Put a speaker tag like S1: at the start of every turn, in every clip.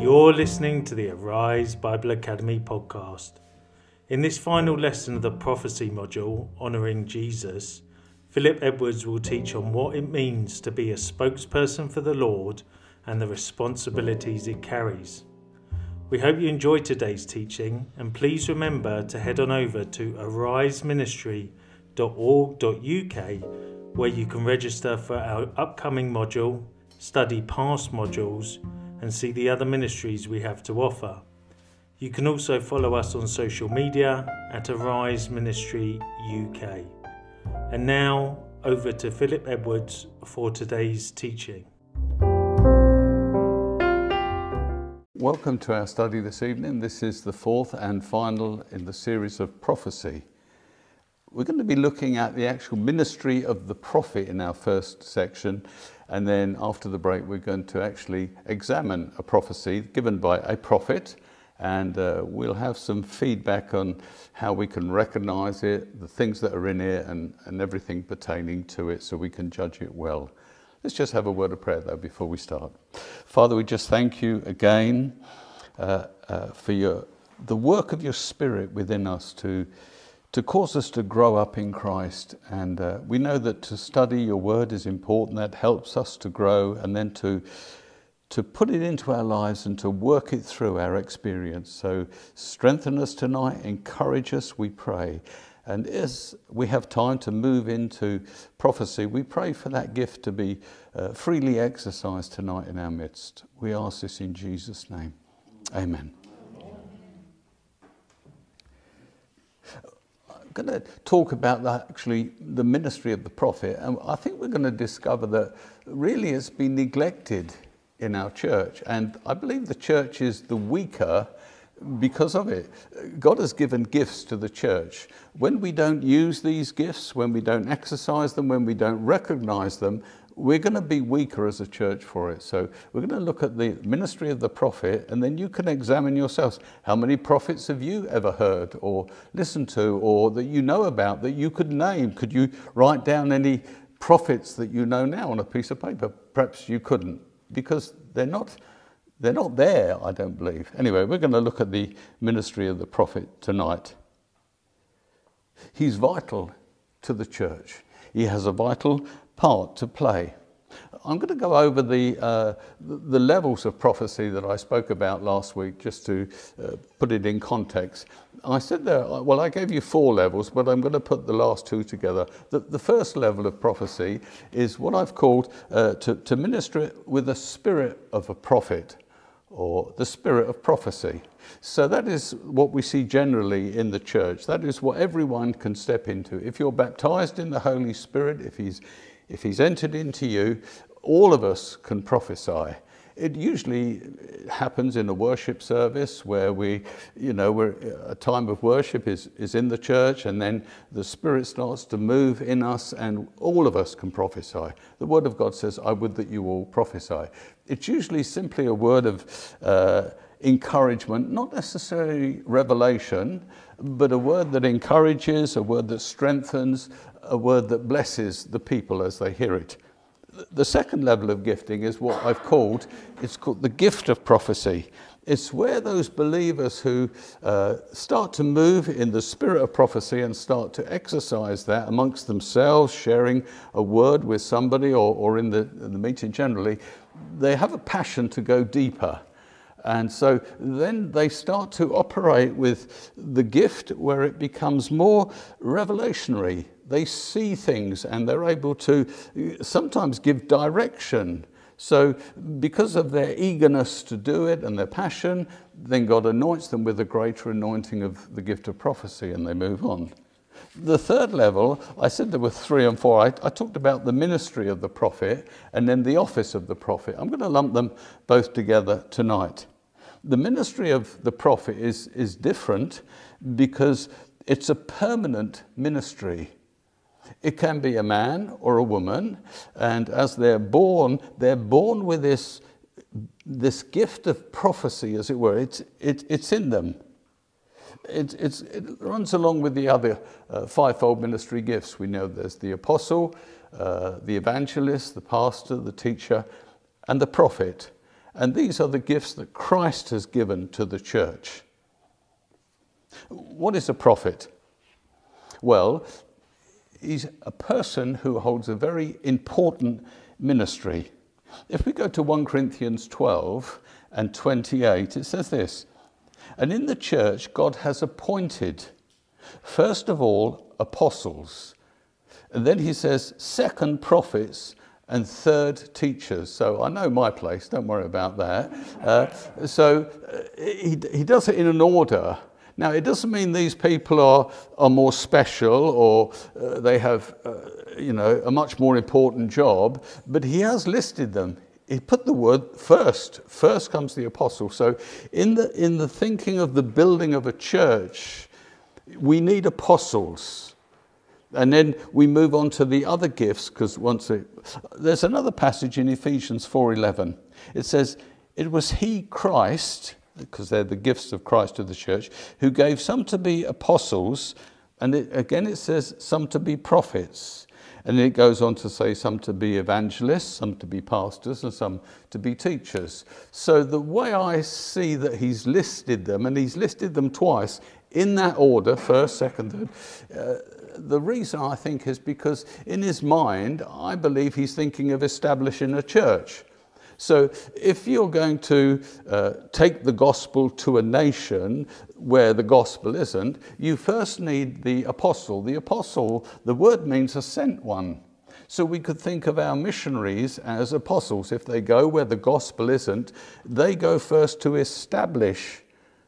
S1: You're listening to the Arise Bible Academy podcast. In this final lesson of the prophecy module, Honouring Jesus, Philip Edwards will teach on what it means to be a spokesperson for the Lord and the responsibilities it carries. We hope you enjoyed today's teaching and please remember to head on over to ariseministry.org.uk where you can register for our upcoming module, study past modules, and see the other ministries we have to offer. You can also follow us on social media at Arise Ministry UK. And now over to Philip Edwards for today's teaching.
S2: Welcome to our study this evening. This is the fourth and final in the series of prophecy. We're going to be looking at the actual ministry of the prophet in our first section, and then after the break, we're going to actually examine a prophecy given by a prophet, and uh, we'll have some feedback on how we can recognize it, the things that are in it, and, and everything pertaining to it so we can judge it well. Let's just have a word of prayer, though, before we start. Father, we just thank you again uh, uh, for your, the work of your Spirit within us to to cause us to grow up in Christ. And uh, we know that to study your word is important. That helps us to grow and then to, to put it into our lives and to work it through our experience. So strengthen us tonight, encourage us, we pray. And as we have time to move into prophecy, we pray for that gift to be uh, freely exercised tonight in our midst. We ask this in Jesus' name. Amen. Going to talk about the, actually the ministry of the prophet, and I think we're going to discover that really it's been neglected in our church, and I believe the church is the weaker because of it. God has given gifts to the church. When we don't use these gifts, when we don't exercise them, when we don't recognize them, we're going to be weaker as a church for it. So we're going to look at the ministry of the prophet, and then you can examine yourselves. How many prophets have you ever heard or listened to or that you know about that you could name? Could you write down any prophets that you know now on a piece of paper? Perhaps you couldn't because they're not, they're not there, I don't believe. Anyway, we're going to look at the ministry of the prophet tonight. He's vital to the church. He has a vital part to play. I'm going to go over the, uh, the levels of prophecy that I spoke about last week just to uh, put it in context. I said there, uh, well, I gave you four levels, but I'm going to put the last two together. The, the first level of prophecy is what I've called uh, to, to minister with the spirit of a prophet or the spirit of prophecy. So that is what we see generally in the church. That is what everyone can step into. If you're baptized in the Holy Spirit, if he's, if he's entered into you, all of us can prophesy. It usually happens in a worship service where we, you know, we're, a time of worship is, is in the church and then the Spirit starts to move in us and all of us can prophesy. The Word of God says, I would that you all prophesy. It's usually simply a word of uh, encouragement, not necessarily revelation, but a word that encourages, a word that strengthens, a word that blesses the people as they hear it. The second level of gifting is what I've called, it's called the gift of prophecy. It's where those believers who uh, start to move in the spirit of prophecy and start to exercise that amongst themselves, sharing a word with somebody or, or in, the, in the meeting generally, they have a passion to go deeper. And so then they start to operate with the gift where it becomes more revelationary. They see things and they're able to uh, sometimes give direction. So, because of their eagerness to do it and their passion, then God anoints them with a greater anointing of the gift of prophecy and they move on. The third level, I said there were three and four. I, I, talked about the ministry of the prophet and then the office of the prophet. I'm going to lump them both together tonight. The ministry of the prophet is, is different because it's a permanent ministry. It can be a man or a woman, and as they're born, they're born with this, this gift of prophecy, as it were. It's, it, it's in them. It, it runs along with the other uh, fivefold ministry gifts. We know there's the apostle, uh, the evangelist, the pastor, the teacher, and the prophet. And these are the gifts that Christ has given to the church. What is a prophet? Well, he's a person who holds a very important ministry. If we go to 1 Corinthians 12 and 28, it says this And in the church, God has appointed, first of all, apostles. And then he says, second, prophets, and third teachers. So I know my place, don't worry about that. Uh, so uh, he, he does it in an order. Now, it doesn't mean these people are, are more special or uh, they have, uh, you know, a much more important job, but he has listed them. He put the word first. First comes the apostle. So in the, in the thinking of the building of a church, we need apostles. And then we move on to the other gifts because once it, there's another passage in Ephesians 4:11. It says, "It was he Christ because they're the gifts of Christ to the church, who gave some to be apostles, and it, again it says some to be prophets. And it goes on to say some to be evangelists, some to be pastors, and some to be teachers. So the way I see that he's listed them, and he's listed them twice in that order first, second, third. Uh, the reason I think is because in his mind, I believe he's thinking of establishing a church. So if you're going to uh, take the gospel to a nation where the gospel isn't, you first need the apostle. The apostle, the word means a sent one. So we could think of our missionaries as apostles. If they go where the gospel isn't, they go first to establish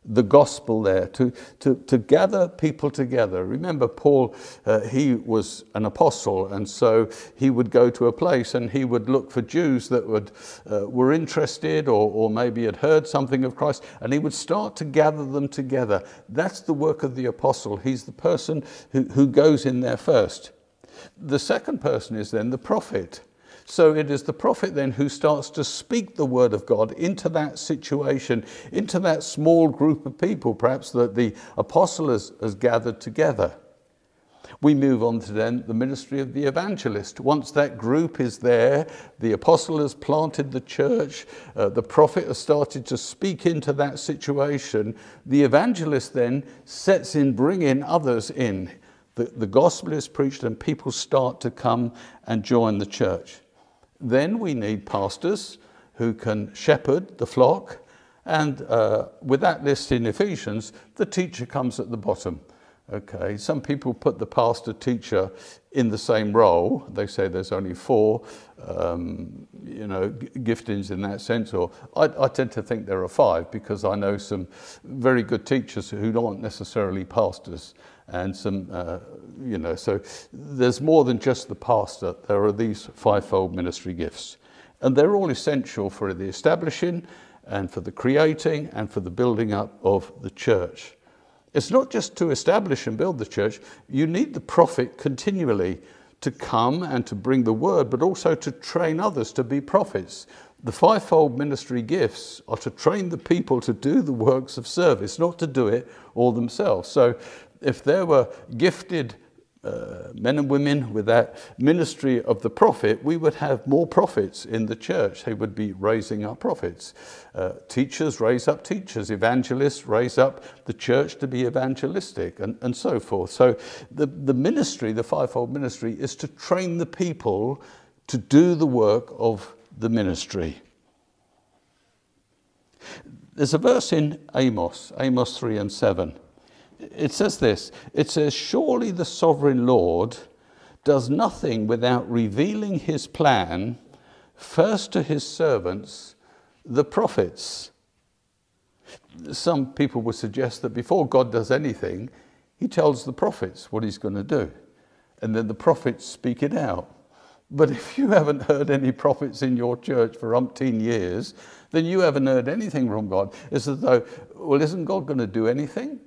S2: the gospel there, to, to, to gather people together. Remember, Paul, uh, he was an apostle, and so he would go to a place and he would look for Jews that would, uh, were interested or, or maybe had heard something of Christ, and he would start to gather them together. That's the work of the apostle. He's the person who, who goes in there first. The second person is then the prophet. So it is the prophet then who starts to speak the word of God into that situation, into that small group of people, perhaps that the apostle has, has gathered together. We move on to then the ministry of the evangelist. Once that group is there, the apostle has planted the church, uh, the prophet has started to speak into that situation. The evangelist then sets in bringing others in. The, the gospel is preached and people start to come and join the church. Then we need pastors who can shepherd the flock. And uh, with that list in Ephesians, the teacher comes at the bottom. Okay, some people put the pastor teacher in the same role. They say there's only four, um, you know, giftings in that sense. Or I, I, tend to think there are five because I know some very good teachers who aren't necessarily pastors, and some, uh, you know, so there's more than just the pastor. There are these fivefold ministry gifts, and they're all essential for the establishing, and for the creating, and for the building up of the church. It's not just to establish and build the church, you need the prophet continually to come and to bring the word, but also to train others to be prophets. The fivefold ministry gifts are to train the people to do the works of service, not to do it all themselves. So if there were gifted uh, men and women with that ministry of the prophet, we would have more prophets in the church. They would be raising up prophets. Uh, teachers raise up teachers. Evangelists raise up the church to be evangelistic and, and so forth. So the, the ministry, the fivefold ministry, is to train the people to do the work of the ministry. There's a verse in Amos, Amos 3 and 7 it says this it says, Surely the sovereign Lord does nothing without revealing his plan first to his servants, the prophets. Some people would suggest that before God does anything, he tells the prophets what he's going to do. And then the prophets speak it out. But if you haven't heard any prophets in your church for umpteen years, then you haven't heard anything from God. It's as though, well, isn't God going to do anything?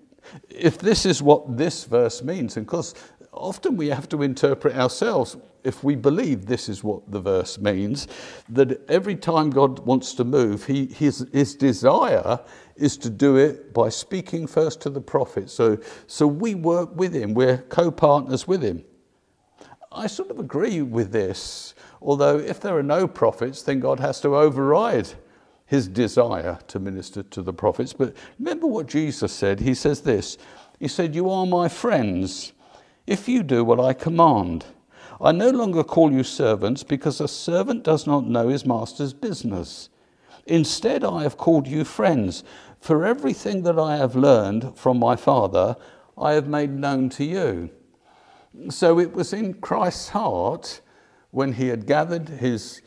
S2: If this is what this verse means, and of course, often we have to interpret ourselves if we believe this is what the verse means, that every time God wants to move, he, his, his desire is to do it by speaking first to the prophet. So, so we work with him, we're co partners with him. I sort of agree with this, although if there are no prophets, then God has to override his desire to minister to the prophets. But remember what Jesus said. He says this He said, You are my friends if you do what I command. I no longer call you servants because a servant does not know his master's business. Instead, I have called you friends, for everything that I have learned from my Father, I have made known to you. So it was in Christ's heart when he had gathered his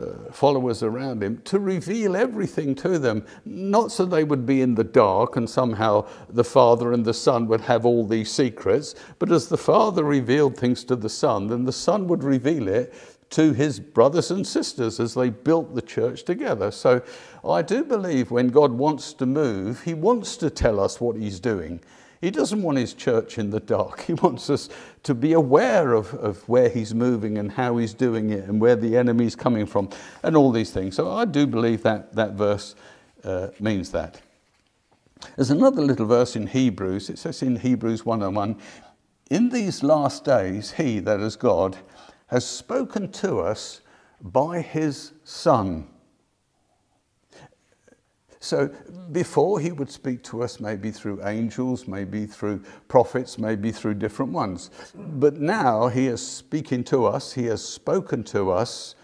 S2: uh, followers around him to reveal everything to them, not so they would be in the dark and somehow the Father and the Son would have all these secrets, but as the Father revealed things to the Son, then the Son would reveal it to his brothers and sisters as they built the church together. So I do believe when God wants to move, he wants to tell us what he's doing. He doesn't want his church in the dark. He wants us to be aware of, of where he's moving and how he's doing it and where the enemy's coming from and all these things. So I do believe that that verse uh, means that. There's another little verse in Hebrews. It says in Hebrews 101 In these last days, he, that is God, has spoken to us by his Son so before he would speak to us maybe through angels, maybe through prophets, maybe through different ones. But now he is speaking to us, he has spoken to us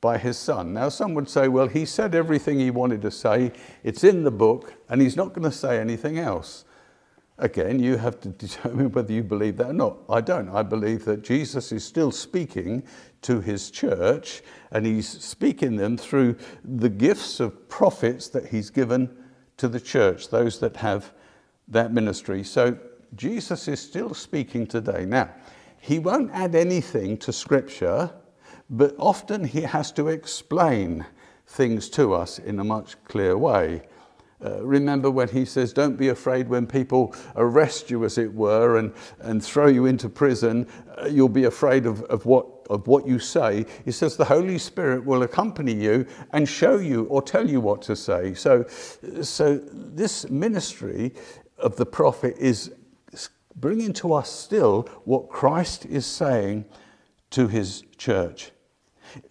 S2: by his son. Now some would say, well, he said everything he wanted to say, it's in the book, and he's not going to say anything else. Again, you have to determine whether you believe that or not. I don't. I believe that Jesus is still speaking to his church and he's speaking them through the gifts of prophets that he's given to the church, those that have that ministry. So Jesus is still speaking today. Now, he won't add anything to Scripture, but often he has to explain things to us in a much clearer way. Uh, remember when he says, Don't be afraid when people arrest you, as it were, and, and throw you into prison. Uh, you'll be afraid of, of, what, of what you say. He says, The Holy Spirit will accompany you and show you or tell you what to say. So, so this ministry of the prophet is bringing to us still what Christ is saying to his church.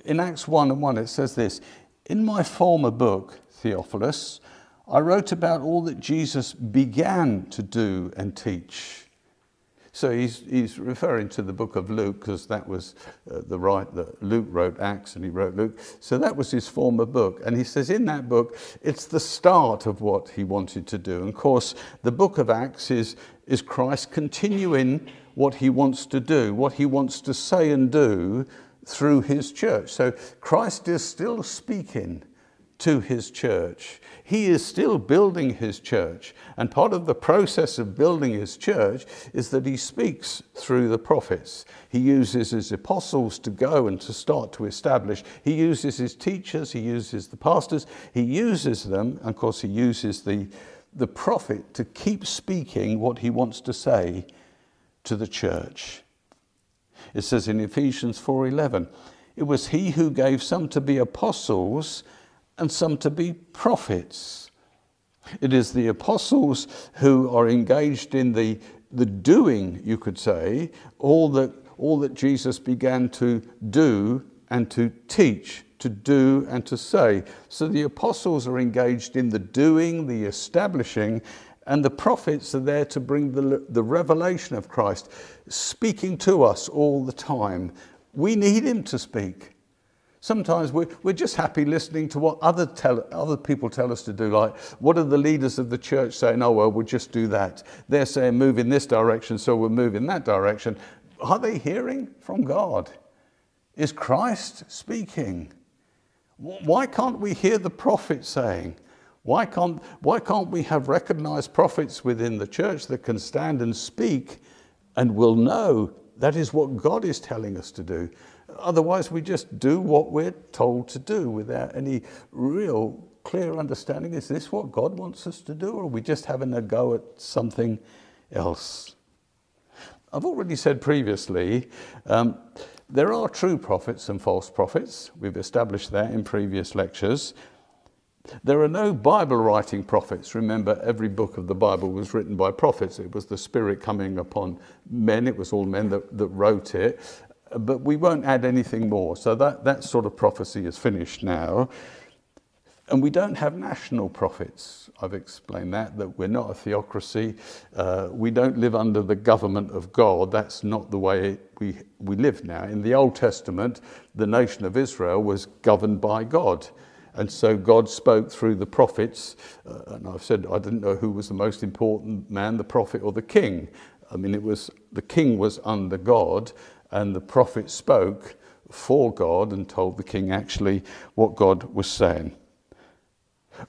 S2: In Acts 1 and 1, it says this In my former book, Theophilus, I wrote about all that Jesus began to do and teach. So he's, he's referring to the book of Luke because that was uh, the right that Luke wrote Acts and he wrote Luke. So that was his former book. And he says in that book, it's the start of what he wanted to do. And of course, the book of Acts is, is Christ continuing what he wants to do, what he wants to say and do through his church. So Christ is still speaking to his church. He is still building his church. And part of the process of building his church is that he speaks through the prophets. He uses his apostles to go and to start to establish. He uses his teachers, he uses the pastors, he uses them. And of course, he uses the, the prophet to keep speaking what he wants to say to the church. It says in Ephesians 4:11, it was he who gave some to be apostles and some to be prophets. It is the apostles who are engaged in the, the doing, you could say, all that, all that Jesus began to do and to teach, to do and to say. So the apostles are engaged in the doing, the establishing, and the prophets are there to bring the, the revelation of Christ, speaking to us all the time. We need him to speak. Sometimes we're, just happy listening to what other, tell, other people tell us to do. Like, what are the leaders of the church saying? Oh, well, we'll just do that. They're saying move in this direction, so we'll move in that direction. Are they hearing from God? Is Christ speaking? Why can't we hear the prophet saying? Why can't, why can't we have recognized prophets within the church that can stand and speak and will know that is what God is telling us to do? Otherwise, we just do what we're told to do without any real clear understanding. Is this what God wants us to do, or are we just having a go at something else? I've already said previously, um, there are true prophets and false prophets. We've established that in previous lectures. There are no Bible writing prophets. Remember, every book of the Bible was written by prophets. It was the Spirit coming upon men, it was all men that, that wrote it but we won't add anything more. So that, that sort of prophecy is finished now. And we don't have national prophets. I've explained that, that we're not a theocracy. Uh, we don't live under the government of God. That's not the way we, we live now. In the Old Testament, the nation of Israel was governed by God. And so God spoke through the prophets. Uh, and I've said I didn't know who was the most important man, the prophet or the king. I mean, it was the king was under God, and the prophet spoke for God and told the king actually what God was saying.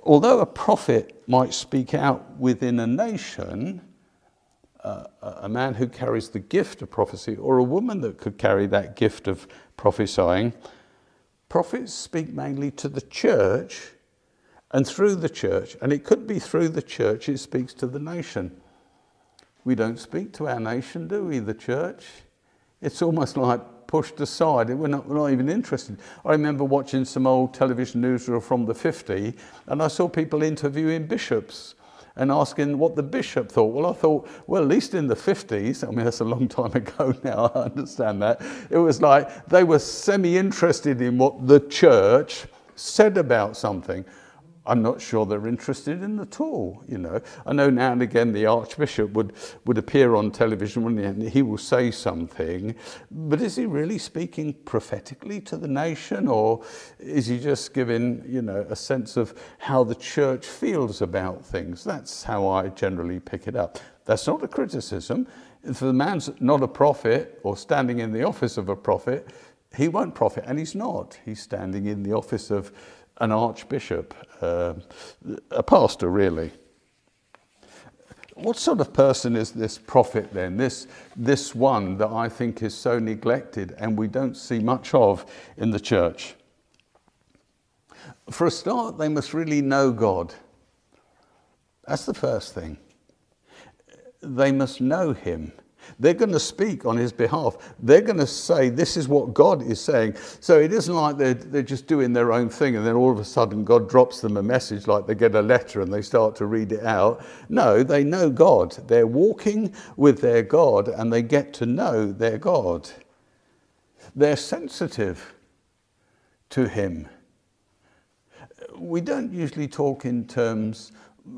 S2: Although a prophet might speak out within a nation, uh, a man who carries the gift of prophecy, or a woman that could carry that gift of prophesying, prophets speak mainly to the church and through the church. And it could be through the church it speaks to the nation. We don't speak to our nation, do we, the church? It's almost like pushed aside. We're not, we're not even interested. I remember watching some old television newsreel from the 50s, and I saw people interviewing bishops and asking what the bishop thought. Well, I thought, well, at least in the 50s, I mean, that's a long time ago now, I understand that. It was like they were semi interested in what the church said about something. I'm not sure they're interested in at all. You know, I know now and again the Archbishop would, would appear on television and he will say something, but is he really speaking prophetically to the nation, or is he just giving you know a sense of how the church feels about things? That's how I generally pick it up. That's not a criticism. If the man's not a prophet or standing in the office of a prophet, he won't profit, and he's not. He's standing in the office of an archbishop, uh, a pastor, really. What sort of person is this prophet then? This, this one that I think is so neglected and we don't see much of in the church. For a start, they must really know God. That's the first thing. They must know Him. They're going to speak on his behalf. They're going to say, This is what God is saying. So it isn't like they're, they're just doing their own thing and then all of a sudden God drops them a message like they get a letter and they start to read it out. No, they know God. They're walking with their God and they get to know their God. They're sensitive to him. We don't usually talk in terms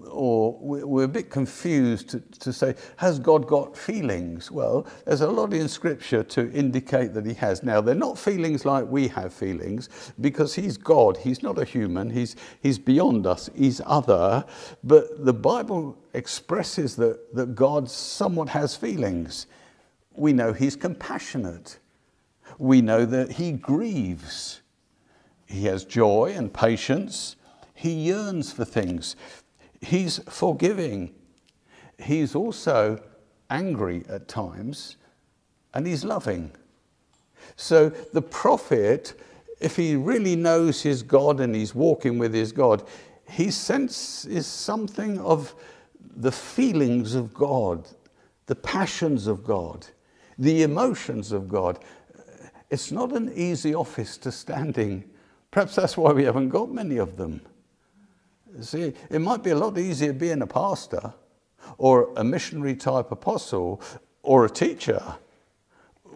S2: or we're a bit confused to, to, say, has God got feelings? Well, there's a lot in Scripture to indicate that He has. Now, they're not feelings like we have feelings because He's God. He's not a human. He's, he's beyond us. He's other. But the Bible expresses that, that God somewhat has feelings. We know He's compassionate. We know that He grieves. He has joy and patience. He yearns for things. He's forgiving. He's also angry at times, and he's loving. So the prophet, if he really knows his God and he's walking with his God, he senses something of the feelings of God, the passions of God, the emotions of God. It's not an easy office to standing. Perhaps that's why we haven't got many of them. See, it might be a lot easier being a pastor or a missionary type apostle or a teacher.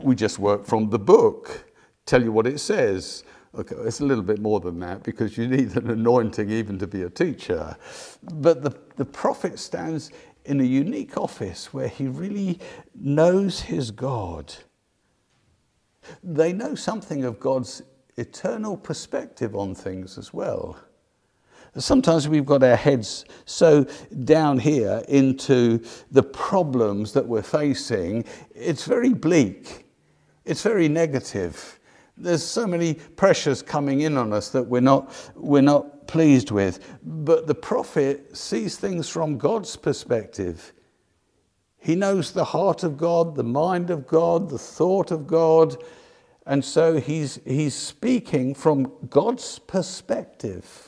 S2: We just work from the book, tell you what it says. Okay, it's a little bit more than that because you need an anointing even to be a teacher. But the, the prophet stands in a unique office where he really knows his God. They know something of God's eternal perspective on things as well. Sometimes we've got our heads so down here into the problems that we're facing, it's very bleak, it's very negative. There's so many pressures coming in on us that we're not, we're not pleased with. But the prophet sees things from God's perspective. He knows the heart of God, the mind of God, the thought of God. And so he's, he's speaking from God's perspective.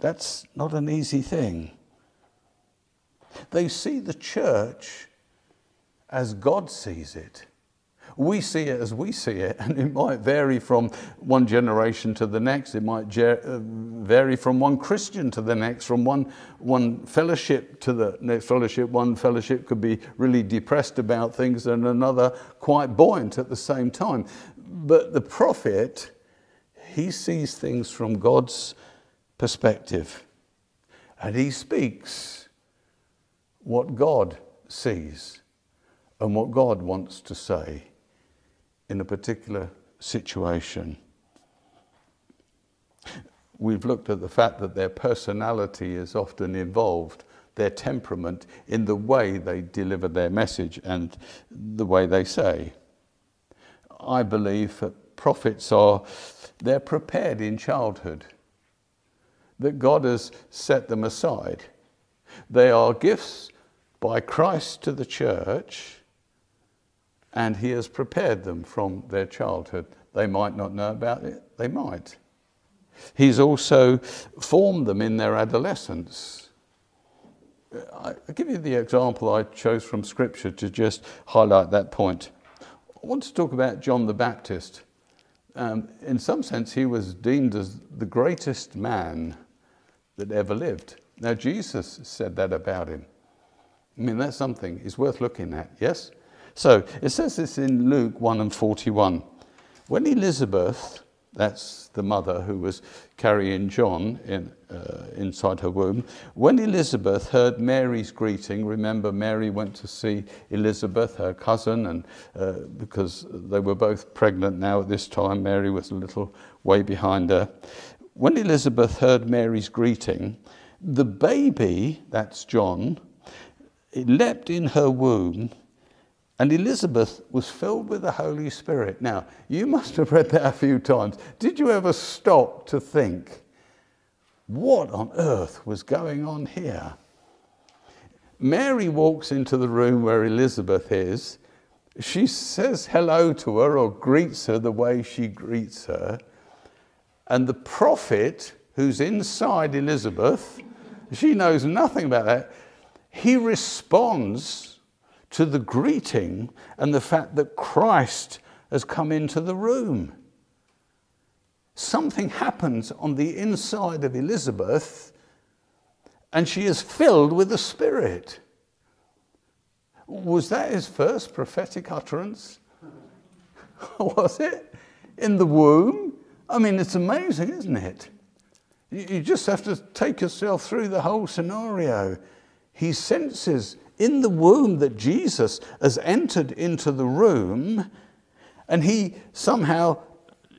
S2: That's not an easy thing. They see the church as God sees it. We see it as we see it, and it might vary from one generation to the next. It might uh, vary from one Christian to the next, from one, one fellowship to the next fellowship. One fellowship could be really depressed about things, and another quite buoyant at the same time. But the prophet, he sees things from God's perspective. And he speaks what God sees and what God wants to say in a particular situation. We've looked at the fact that their personality is often involved, their temperament, in the way they deliver their message and the way they say. I believe that prophets are, they're prepared in childhood, that God has set them aside. They are gifts by Christ to the church, and He has prepared them from their childhood. They might not know about it, they might. He's also formed them in their adolescence. I'll give you the example I chose from Scripture to just highlight that point. I want to talk about John the Baptist. Um, in some sense, he was deemed as the greatest man that ever lived. Now, Jesus said that about him. I mean, that's something. It's worth looking at, yes? So, it says this in Luke 1 and 41. When Elizabeth, that's the mother who was carrying John in, uh, inside her womb. When Elizabeth heard Mary's greeting, remember Mary went to see Elizabeth, her cousin, and uh, because they were both pregnant now at this time, Mary was a little way behind her. When Elizabeth heard Mary's greeting, the baby, that's John, leapt in her womb and Elizabeth was filled with the Holy Spirit. Now, you must have read that a few times. Did you ever stop to think, what on earth was going on here? Mary walks into the room where Elizabeth is. She says hello to her or greets her the way she greets her. And the prophet who's inside Elizabeth, she knows nothing about that, he responds to the greeting and the fact that Christ has come into the room. Something happens on the inside of Elizabeth, and she is filled with the Spirit. Was that his first prophetic utterance? Was it? In the womb? I mean, it's amazing, isn't it? You just have to take yourself through the whole scenario. He senses in the womb that Jesus has entered into the room and he somehow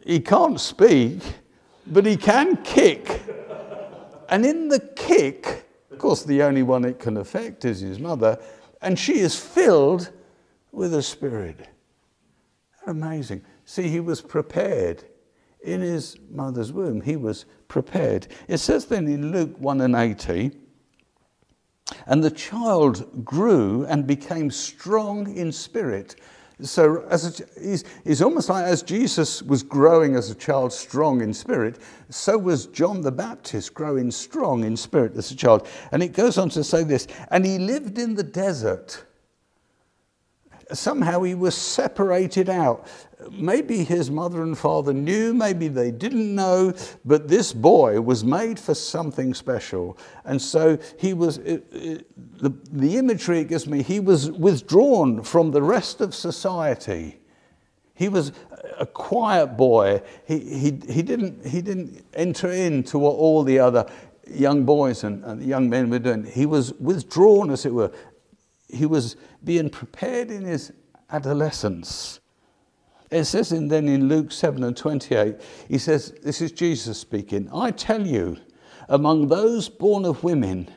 S2: he can't speak but he can kick and in the kick of course the only one it can affect is his mother and she is filled with the spirit amazing see he was prepared in his mother's womb he was prepared it says then in luke 1 and 80 and the child grew and became strong in spirit. So as a, he's, he's almost like as Jesus was growing as a child strong in spirit, so was John the Baptist growing strong in spirit as a child. And it goes on to say this, and he lived in the desert somehow he was separated out. Maybe his mother and father knew, maybe they didn't know, but this boy was made for something special. And so he was, it, it, the, the imagery it gives me, he was withdrawn from the rest of society. He was a quiet boy. He, he, he, didn't, he didn't enter into what all the other young boys and, and young men were doing. He was withdrawn, as it were. He was being prepared in his adolescence. It says in, then in Luke 7 and 28, he says, This is Jesus speaking, I tell you, among those born of women,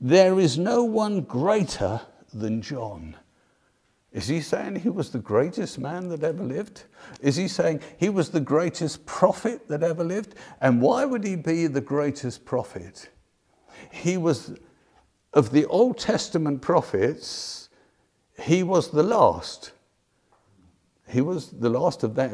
S2: there is no one greater than John. Is he saying he was the greatest man that ever lived? Is he saying he was the greatest prophet that ever lived? And why would he be the greatest prophet? He was of the Old Testament prophets, he was the last. He was the last of that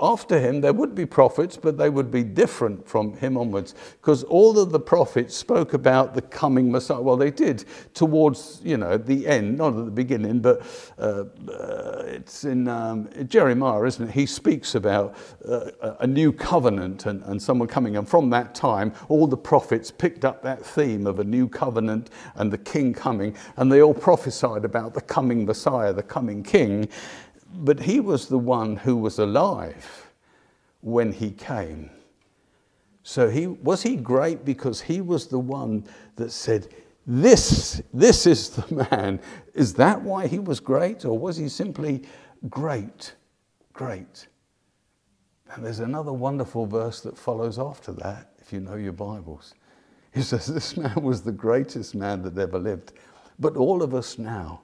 S2: after him, there would be prophets, but they would be different from him onwards, because all of the prophets spoke about the coming Messiah. Well, they did towards, you know, the end, not at the beginning, but uh, uh, it's in um, Jeremiah, isn't it? He speaks about uh, a new covenant and, and someone coming. And from that time, all the prophets picked up that theme of a new covenant and the king coming, and they all prophesied about the coming Messiah, the coming king. But he was the one who was alive when he came. So he was he great because he was the one that said, This, this is the man. Is that why he was great? Or was he simply great? Great. And there's another wonderful verse that follows after that, if you know your Bibles. He says, This man was the greatest man that ever lived. But all of us now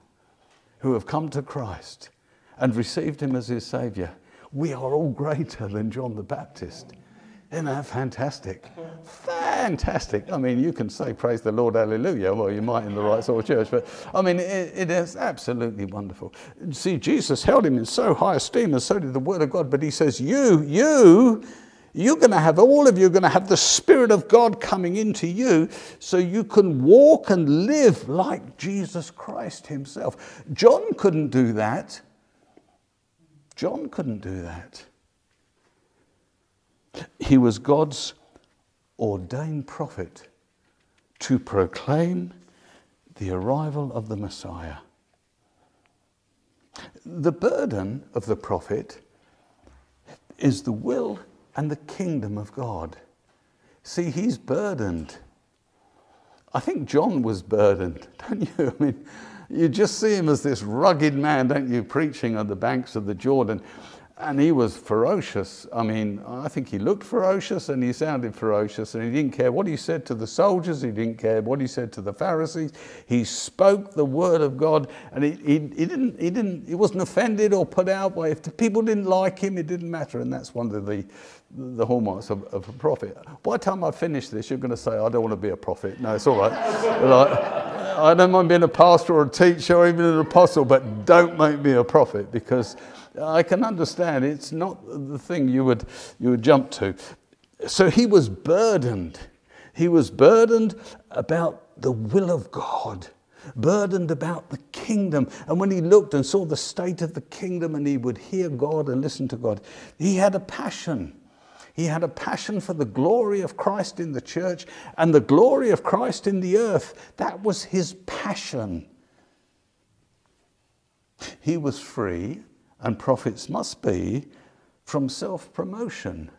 S2: who have come to Christ and received him as his Savior, we are all greater than John the Baptist. Isn't that fantastic? Fantastic. I mean, you can say, Praise the Lord, hallelujah. Well, you might in the right sort of church, but I mean, it, it is absolutely wonderful. See, Jesus held him in so high esteem, and so did the Word of God, but he says, You, you, you're going to have, all of you are going to have the Spirit of God coming into you so you can walk and live like Jesus Christ Himself. John couldn't do that. John couldn't do that. He was God's ordained prophet to proclaim the arrival of the Messiah. The burden of the prophet is the will and the kingdom of God. See, he's burdened. I think John was burdened, don't you? I mean, you just see him as this rugged man, don't you, preaching on the banks of the Jordan. And he was ferocious. I mean, I think he looked ferocious and he sounded ferocious, and he didn't care what he said to the soldiers, he didn't care what he said to the Pharisees. He spoke the word of God, and he, he, he didn't, he, didn't, he wasn't offended or put out by if the people didn't like him, it didn't matter, and that's one of the, the hallmarks of, of a prophet. By the time I finish this, you're going to say, I don't want to be a prophet. No, it's all right. like, I don't mind being a pastor or a teacher or even an apostle, but don't make me a prophet because I can understand it's not the thing you would, you would jump to. So he was burdened. He was burdened about the will of God, burdened about the kingdom. And when he looked and saw the state of the kingdom and he would hear God and listen to God, he had a passion. He had a passion for the glory of Christ in the church and the glory of Christ in the earth. That was his passion. He was free and prophets must be from self promotion.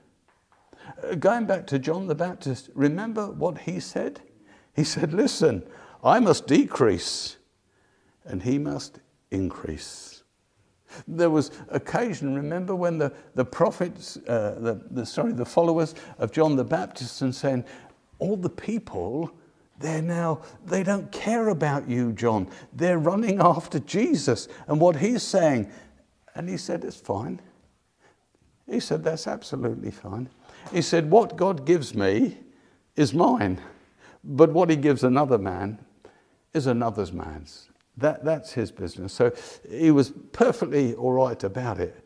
S2: Uh, going back to John the Baptist, remember what he said? He said, Listen, I must decrease and he must increase. There was occasion, remember, when the, the prophets, uh, the, the, sorry, the followers of John the Baptist and saying, all the people, they're now, they don't care about you, John. They're running after Jesus. And what he's saying, and he said, It's fine. He said, That's absolutely fine. He said, What God gives me is mine, but what he gives another man is another's man's. That, that's his business. So he was perfectly all right about it.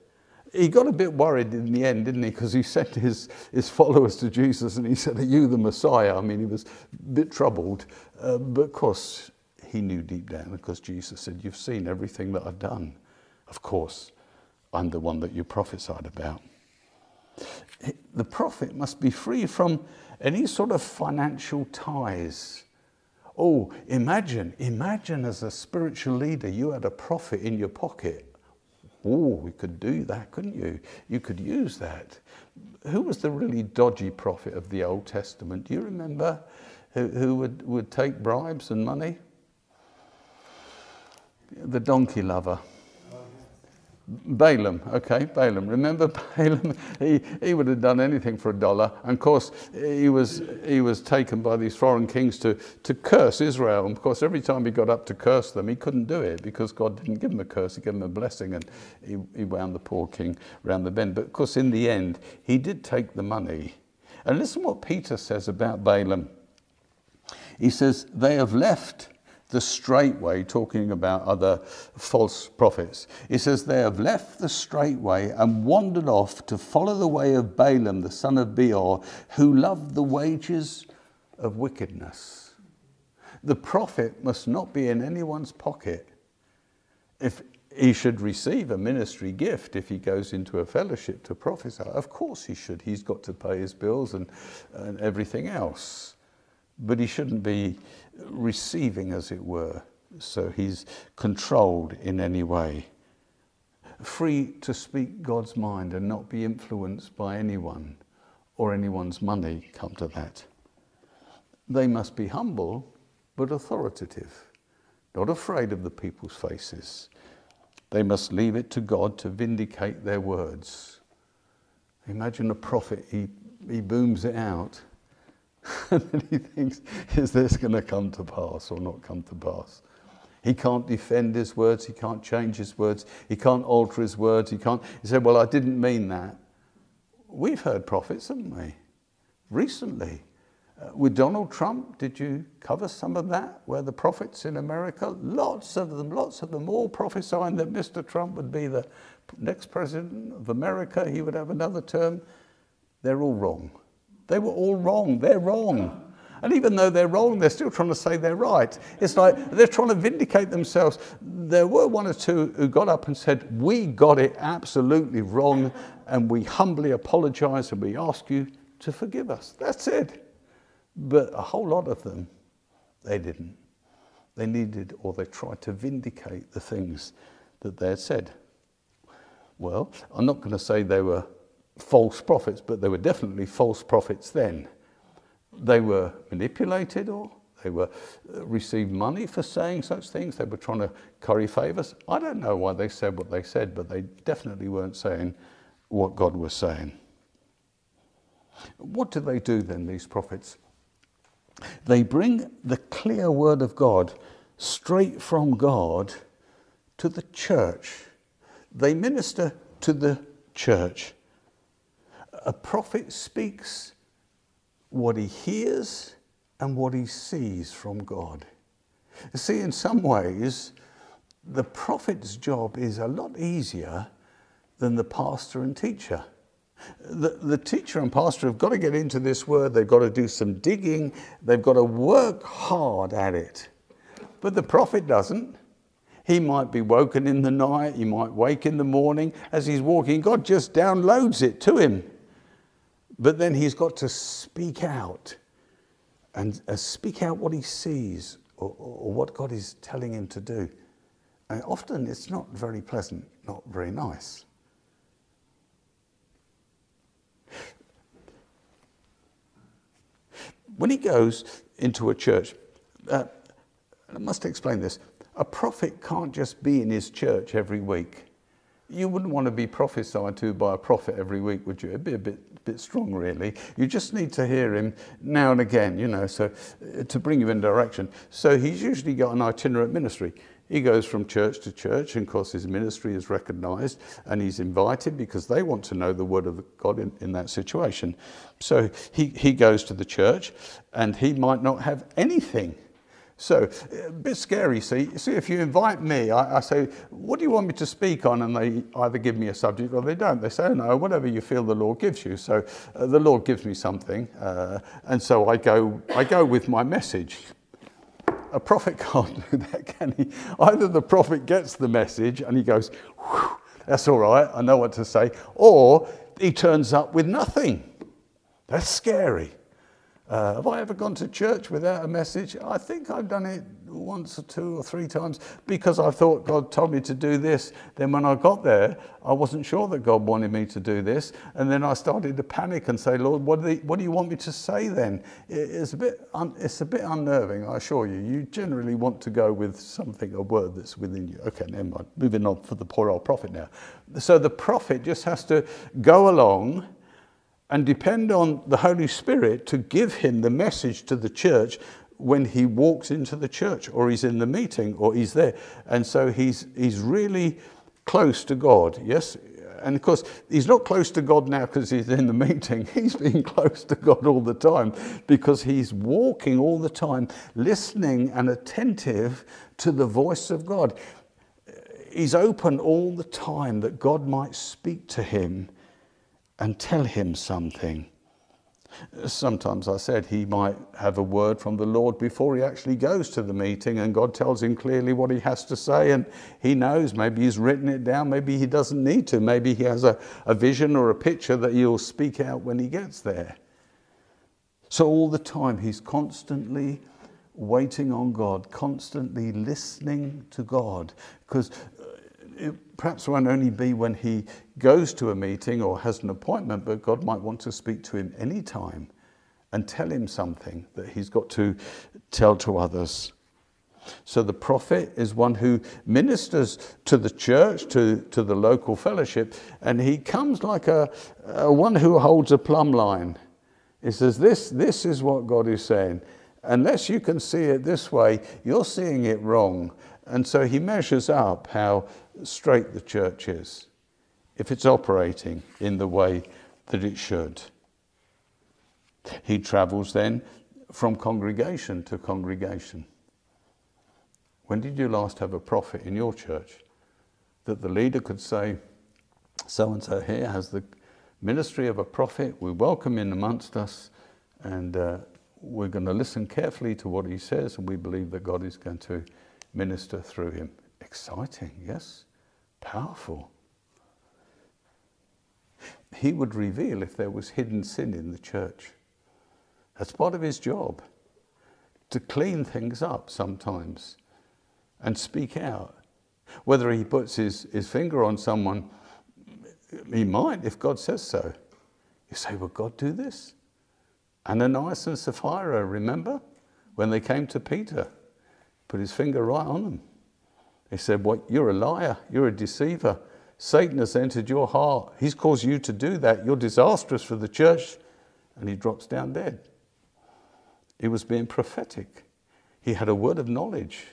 S2: He got a bit worried in the end, didn't he? Because he sent his, his followers to Jesus and he said, Are you the Messiah? I mean, he was a bit troubled. Uh, but of course, he knew deep down because Jesus said, You've seen everything that I've done. Of course, I'm the one that you prophesied about. The prophet must be free from any sort of financial ties. Oh, imagine, imagine as a spiritual leader, you had a prophet in your pocket. Oh, you could do that, couldn't you? You could use that. Who was the really dodgy prophet of the Old Testament? Do you remember who, who would, would take bribes and money? The donkey lover. Balaam, okay, Balaam. Remember Balaam? He, he would have done anything for a dollar. And of course, he was, he was taken by these foreign kings to, to curse Israel. And of course, every time he got up to curse them, he couldn't do it because God didn't give him a curse, he gave him a blessing. And he, he wound the poor king round the bend. But of course, in the end, he did take the money. And listen what Peter says about Balaam. He says, They have left the straight way, talking about other false prophets. It says, They have left the straight way and wandered off to follow the way of Balaam, the son of Beor, who loved the wages of wickedness. The prophet must not be in anyone's pocket. If he should receive a ministry gift if he goes into a fellowship to prophesy, of course he should. He's got to pay his bills and, and everything else. But he shouldn't be receiving, as it were, so he's controlled in any way. Free to speak God's mind and not be influenced by anyone or anyone's money come to that. They must be humble but authoritative, not afraid of the people's faces. They must leave it to God to vindicate their words. Imagine a prophet, he, he booms it out, and then he thinks, is this going to come to pass or not come to pass? He can't defend his words, he can't change his words, he can't alter his words, he can't. He said, Well, I didn't mean that. We've heard prophets, haven't we? Recently. Uh, with Donald Trump, did you cover some of that? Where the prophets in America, lots of them, lots of them, all prophesying that Mr. Trump would be the next president of America, he would have another term. They're all wrong. They were all wrong. They're wrong. And even though they're wrong, they're still trying to say they're right. It's like they're trying to vindicate themselves. There were one or two who got up and said, We got it absolutely wrong, and we humbly apologize and we ask you to forgive us. That's it. But a whole lot of them, they didn't. They needed or they tried to vindicate the things that they had said. Well, I'm not going to say they were false prophets, but they were definitely false prophets then. They were manipulated or they were uh, received money for saying such things. They were trying to curry favors. I don't know why they said what they said, but they definitely weren't saying what God was saying. What do they do then, these prophets? They bring the clear word of God straight from God to the church. They minister to the church. A prophet speaks what he hears and what he sees from God. You see, in some ways, the prophet's job is a lot easier than the pastor and teacher. The, the teacher and pastor have got to get into this word, they've got to do some digging, they've got to work hard at it. But the prophet doesn't. He might be woken in the night, he might wake in the morning. As he's walking, God just downloads it to him. But then he's got to speak out and uh, speak out what he sees or, or, what God is telling him to do. And often it's not very pleasant, not very nice. When he goes into a church, uh, I must explain this. A prophet can't just be in his church every week. You wouldn't want to be prophesied to by a prophet every week, would you? It'd be a bit bit strong, really. You just need to hear him now and again, you know, so uh, to bring you in direction. So he's usually got an itinerant ministry. He goes from church to church, and of course, his ministry is recognized and he's invited because they want to know the word of God in, in that situation. So he, he goes to the church, and he might not have anything so, a bit scary. See, see, if you invite me, I, I, say, "What do you want me to speak on?" And they either give me a subject or they don't. They say, oh, "No, whatever you feel the Lord gives you." So, uh, the Lord gives me something, uh, and so I go. I go with my message. A prophet can't do that, can he? Either the prophet gets the message and he goes, "That's all right. I know what to say," or he turns up with nothing. That's scary. Uh, have I ever gone to church without a message? I think I've done it once or two or three times because I thought God told me to do this. Then when I got there, I wasn't sure that God wanted me to do this. And then I started to panic and say, Lord, what do, what do you want me to say then? It's a, bit un, it's a bit unnerving, I assure you. You generally want to go with something, a word that's within you. Okay, never mind. Moving on for the poor old prophet now. So the prophet just has to go along and depend on the Holy Spirit to give him the message to the church when he walks into the church or he's in the meeting or he's there. And so he's, he's really close to God, yes? And of course, he's not close to God now because he's in the meeting. He's being close to God all the time because he's walking all the time, listening and attentive to the voice of God. He's open all the time that God might speak to him and tell him something. Sometimes I said he might have a word from the Lord before he actually goes to the meeting, and God tells him clearly what he has to say, and he knows. Maybe he's written it down, maybe he doesn't need to. Maybe he has a, a vision or a picture that he'll speak out when he gets there. So, all the time, he's constantly waiting on God, constantly listening to God, because uh, it perhaps won't only be when he goes to a meeting or has an appointment, but God might want to speak to him anytime and tell him something that he's got to tell to others. So the prophet is one who ministers to the church, to, to the local fellowship, and he comes like a, a one who holds a plumb line. He says, this, this is what God is saying. Unless you can see it this way, you're seeing it wrong. And so he measures up how straight the church is, if it's operating in the way that it should. He travels then from congregation to congregation. When did you last have a prophet in your church that the leader could say, so and so here has the ministry of a prophet, we welcome him amongst us, and uh, we're going to listen carefully to what he says, and we believe that God is going to minister through him. Exciting, yes? Powerful. He would reveal if there was hidden sin in the church. That's part of his job, to clean things up sometimes and speak out. Whether he puts his, his finger on someone, he might if God says so. You say, Will God do this? Ananias and Sapphira, remember? When they came to Peter, put his finger right on them. He said, What? You're a liar. You're a deceiver. Satan has entered your heart. He's caused you to do that. You're disastrous for the church. And he drops down dead. He was being prophetic. He had a word of knowledge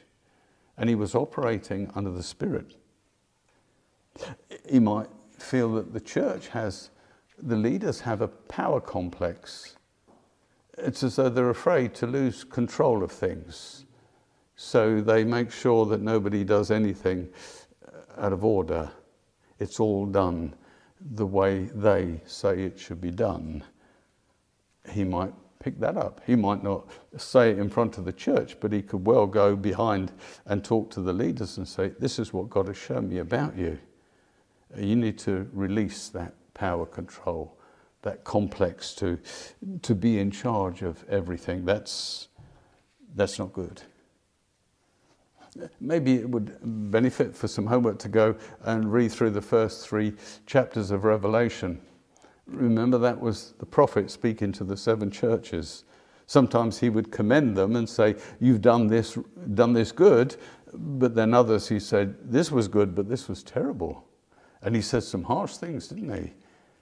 S2: and he was operating under the Spirit. He might feel that the church has, the leaders have a power complex. It's as though they're afraid to lose control of things. So they make sure that nobody does anything uh, out of order. It's all done the way they say it should be done. He might pick that up. He might not say it in front of the church, but he could well go behind and talk to the leaders and say, This is what God has shown me about you. You need to release that power control, that complex to, to be in charge of everything. That's, that's not good. Maybe it would benefit for some homework to go and read through the first three chapters of Revelation. Remember, that was the prophet speaking to the seven churches. Sometimes he would commend them and say, You've done this, done this good. But then others, he said, This was good, but this was terrible. And he said some harsh things, didn't he?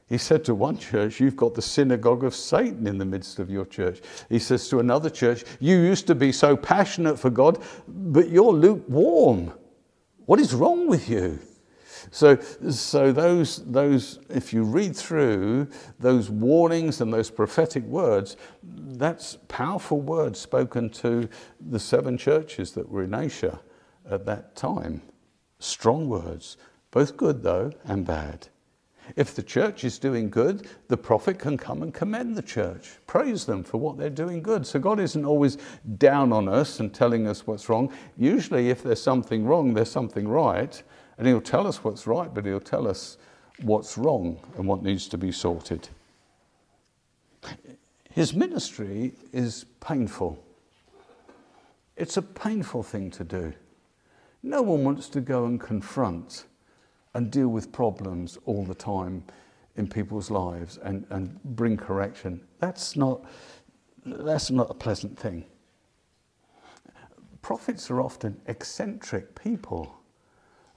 S2: He said to one church, You've got the synagogue of Satan in the midst of your church. He says to another church, You used to be so passionate for God, but you're lukewarm. What is wrong with you? So, so those, those, if you read through those warnings and those prophetic words, that's powerful words spoken to the seven churches that were in Asia at that time. Strong words, both good though and bad. If the church is doing good, the prophet can come and commend the church, praise them for what they're doing good. So God isn't always down on us and telling us what's wrong. Usually, if there's something wrong, there's something right. And He'll tell us what's right, but He'll tell us what's wrong and what needs to be sorted. His ministry is painful. It's a painful thing to do. No one wants to go and confront and deal with problems all the time in people's lives and, and bring correction. That's not, that's not a pleasant thing. Prophets are often eccentric people.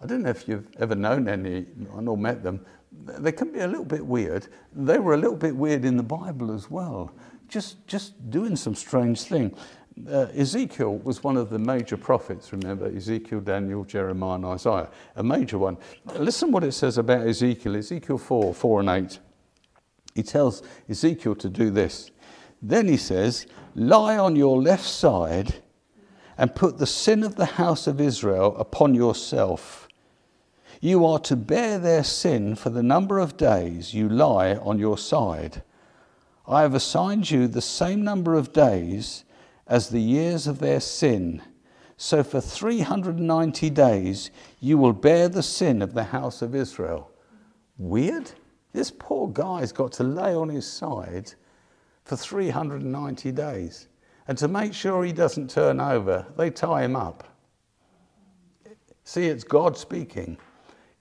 S2: I don't know if you've ever known any or met them. They can be a little bit weird. They were a little bit weird in the Bible as well, just, just doing some strange thing. Uh, Ezekiel was one of the major prophets, remember? Ezekiel, Daniel, Jeremiah, and Isaiah, a major one. Listen what it says about Ezekiel, Ezekiel 4 4 and 8. He tells Ezekiel to do this. Then he says, Lie on your left side and put the sin of the house of Israel upon yourself you are to bear their sin for the number of days you lie on your side. I have assigned you the same number of days as the years of their sin. So for 390 days you will bear the sin of the house of Israel. Weird? This poor guy's got to lay on his side for 390 days. And to make sure he doesn't turn over, they tie him up. See, it's God speaking.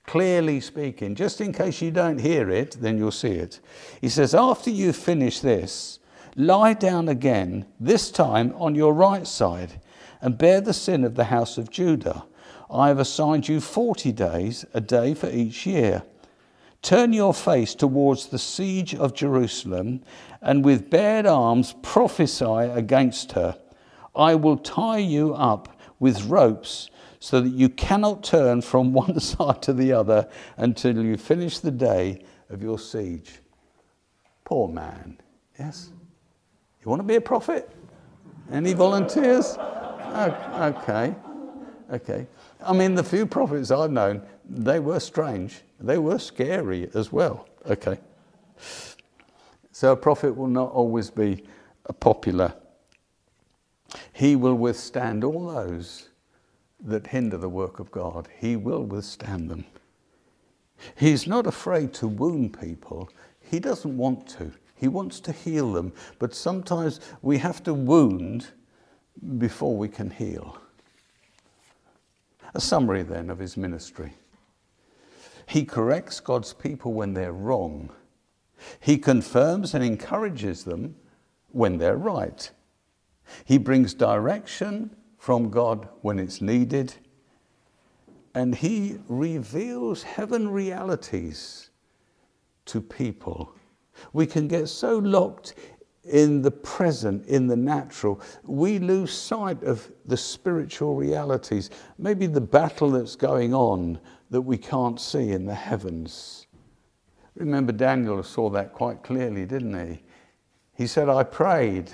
S2: clearly speaking. Just in case you don't hear it, then you'll see it. He says, After you finish this, lie down again, this time on your right side, and bear the sin of the house of Judah. I have assigned you 40 days, a day for each year. Turn your face towards the siege of Jerusalem, and with bared arms prophesy against her. I will tie you up with ropes so that you cannot turn from one side to the other until you finish the day of your siege. Poor man. Yes? You want to be a prophet? Any volunteers? Okay. Okay. I mean, the few prophets I've known, they were strange. They were scary as well. Okay. So a prophet will not always be uh, popular. He will withstand all those that hinder the work of God. He will withstand them. He's not afraid to wound people. He doesn't want to. He wants to heal them. But sometimes we have to wound before we can heal. A summary then of his ministry. He corrects God's people when they're wrong. He confirms and encourages them when they're right. He brings direction from God when it's needed. And He reveals heaven realities to people. We can get so locked in the present, in the natural, we lose sight of the spiritual realities, maybe the battle that's going on that we can't see in the heavens. Remember, Daniel saw that quite clearly, didn't he? He said, I prayed,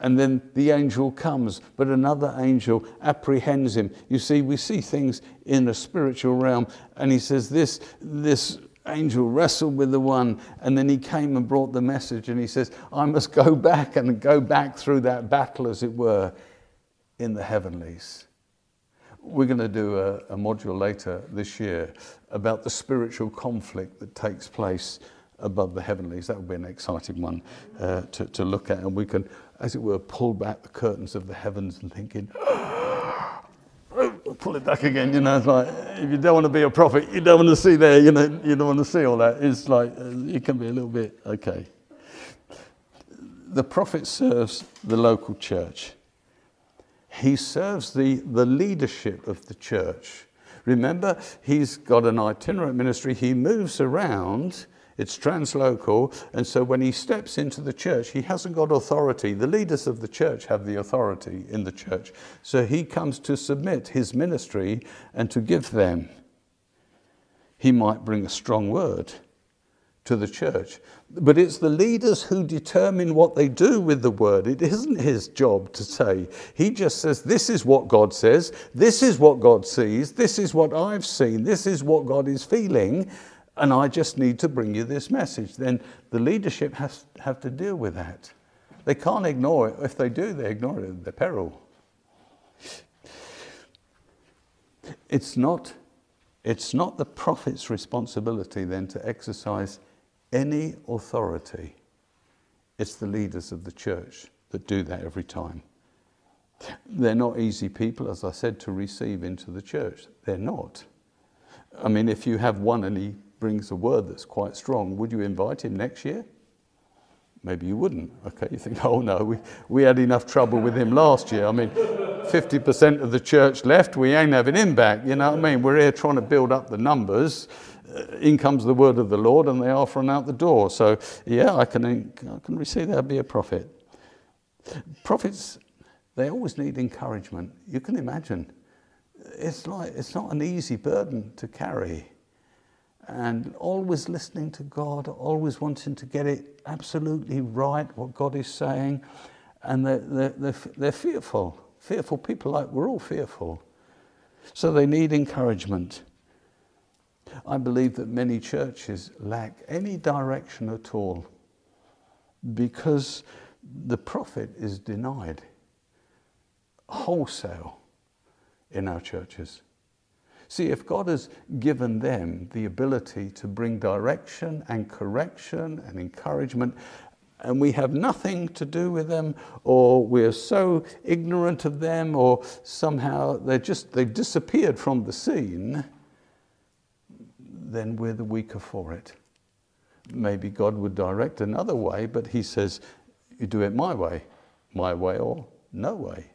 S2: and then the angel comes, but another angel apprehends him. You see, we see things in a spiritual realm, and he says, This, this angel wrestled with the one, and then he came and brought the message, and he says, I must go back and go back through that battle, as it were, in the heavenlies. We're going to do a, a module later this year about the spiritual conflict that takes place above the heavenlies. That would be an exciting one uh, to, to look at, and we can, as it were, pull back the curtains of the heavens and thinking, pull it back again. You know, it's like if you don't want to be a prophet, you don't want to see there. You know, you don't want to see all that. It's like uh, it can be a little bit okay. The prophet serves the local church. He serves the, the leadership of the church. Remember, he's got an itinerant ministry. He moves around it's translocal, and so when he steps into the church, he hasn't got authority. The leaders of the church have the authority in the church. So he comes to submit his ministry and to give them. He might bring a strong word to the church. But it's the leaders who determine what they do with the word. It isn't his job to say. He just says, This is what God says, this is what God sees, this is what I've seen, this is what God is feeling and I just need to bring you this message. Then the leadership has have to deal with that. They can't ignore it. If they do, they ignore it at peril. It's not, it's not the prophet's responsibility then to exercise any authority. It's the leaders of the church that do that every time. They're not easy people, as I said, to receive into the church. They're not. I mean, if you have one and he brings a word that's quite strong, would you invite him next year? Maybe you wouldn't. Okay, you think, oh no, we, we had enough trouble with him last year. I mean, 50% of the church left, we ain't having him back. You know what I mean? We're here trying to build up the numbers. Uh, in comes the word of the Lord, and they are thrown out the door. So, yeah, I can, I can receive that, be a prophet. Prophets, they always need encouragement. You can imagine. It's like, it's not an easy burden to carry and always listening to God, always wanting to get it absolutely right, what God is saying. And they're, they're, they're, fearful, fearful people, like we're all fearful. So they need encouragement. I believe that many churches lack any direction at all because the prophet is denied wholesale in our churches. See, if God has given them the ability to bring direction and correction and encouragement, and we have nothing to do with them, or we're so ignorant of them, or somehow they're just, they've disappeared from the scene, then we're the weaker for it. Maybe God would direct another way, but He says, You do it my way, my way or no way.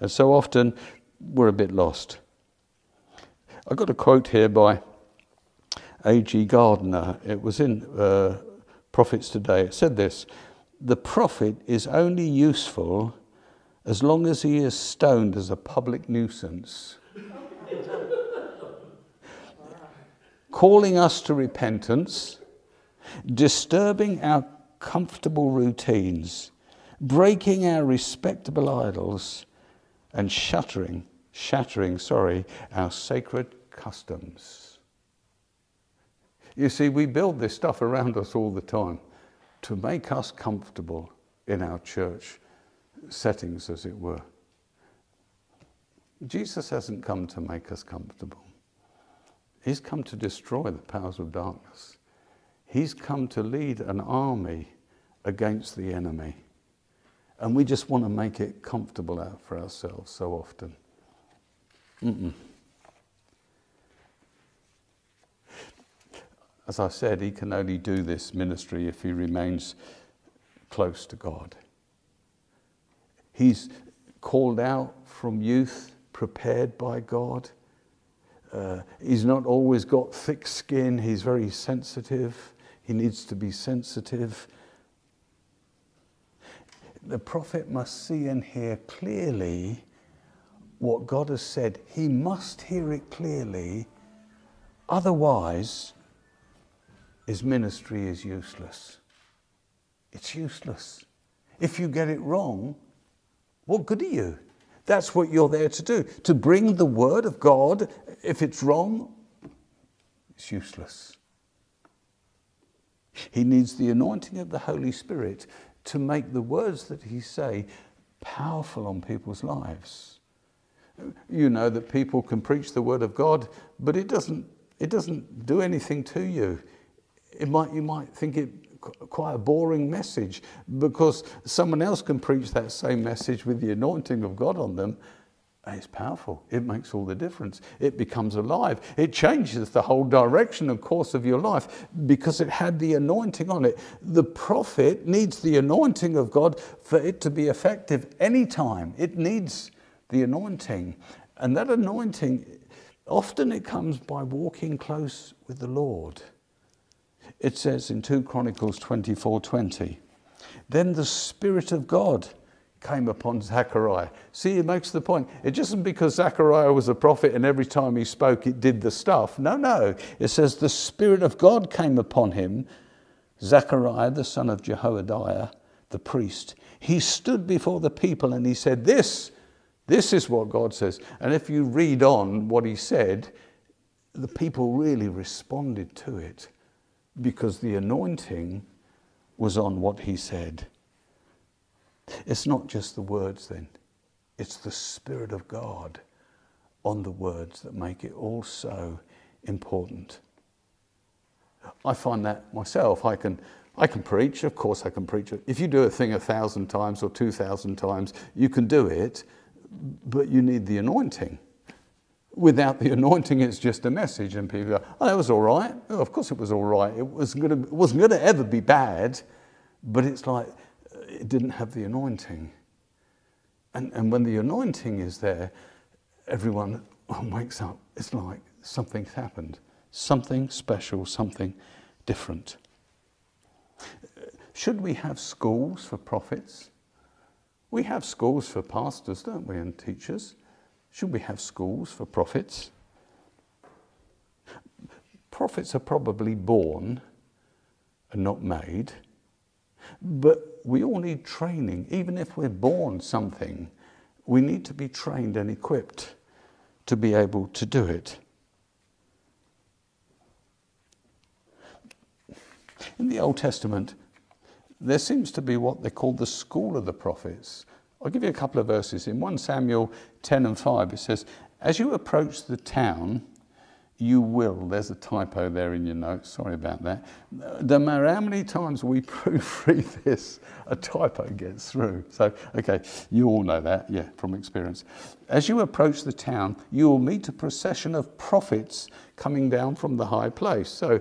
S2: And so often we're a bit lost. I've got a quote here by A.G. Gardiner. It was in uh, Prophets Today. It said this The prophet is only useful as long as he is stoned as a public nuisance. calling us to repentance, disturbing our comfortable routines, breaking our respectable idols, and shattering, shattering, sorry, our sacred customs. You see, we build this stuff around us all the time to make us comfortable in our church settings, as it were. Jesus hasn't come to make us comfortable. He's come to destroy the powers of darkness. He's come to lead an army against the enemy. And we just want to make it comfortable out for ourselves so often. Mm-mm. As I said, he can only do this ministry if he remains close to God. He's called out from youth, prepared by God. Uh, he's not always got thick skin, he's very sensitive. He needs to be sensitive the prophet must see and hear clearly what God has said. He must hear it clearly, otherwise, his ministry is useless. It's useless. If you get it wrong, what good are you? That's what you're there to do. To bring the word of God, if it's wrong, it's useless. He needs the anointing of the Holy Spirit to make the words that he say powerful on people's lives. You know that people can preach the word of God, but it doesn't, it doesn't do anything to you. It might, you might think it quite a boring message because someone else can preach that same message with the anointing of God on them it's powerful. It makes all the difference. It becomes alive. It changes the whole direction and course of your life because it had the anointing on it. The prophet needs the anointing of God for it to be effective anytime. It needs the anointing. And that anointing, often it comes by walking close with the Lord. It says in 2 Chronicles 24 20, then the Spirit of God came upon Zechariah. See, he makes the point. It just because Zechariah was a prophet and every time he spoke it did the stuff. No, no. It says the Spirit of God came upon him, Zechariah, the son of Jehoiada, the priest. He stood before the people and he said, This, this is what God says. And if you read on what he said, the people really responded to it because the anointing was on what he said. It's not just the words then, it's the Spirit of God on the words that make it all so important. I find that myself. I can, I can preach, of course, I can preach. If you do a thing a thousand times or two thousand times, you can do it, but you need the anointing. Without the anointing, it's just a message, and people go, "Oh, that was all right." Oh, of course, it was all right. It wasn't going to, it wasn't going to ever be bad, but it's like uh, it didn't have the anointing. And, and when the anointing is there, everyone wakes up. It's like something's happened. Something special, something different. Uh, should we have schools for prophets? We have schools for pastors, don't we, and teachers. Should we have schools for prophets? Prophets are probably born and not made. But we all need training. Even if we're born something, we need to be trained and equipped to be able to do it. In the Old Testament, there seems to be what they call the school of the prophets. I'll give you a couple of verses. In 1 Samuel 10 and 5, it says, As you approach the town, you will. There's a typo there in your notes. Sorry about that. No matter how many times we proofread this, a typo gets through. So, okay, you all know that, yeah, from experience. As you approach the town, you will meet a procession of prophets coming down from the high place. So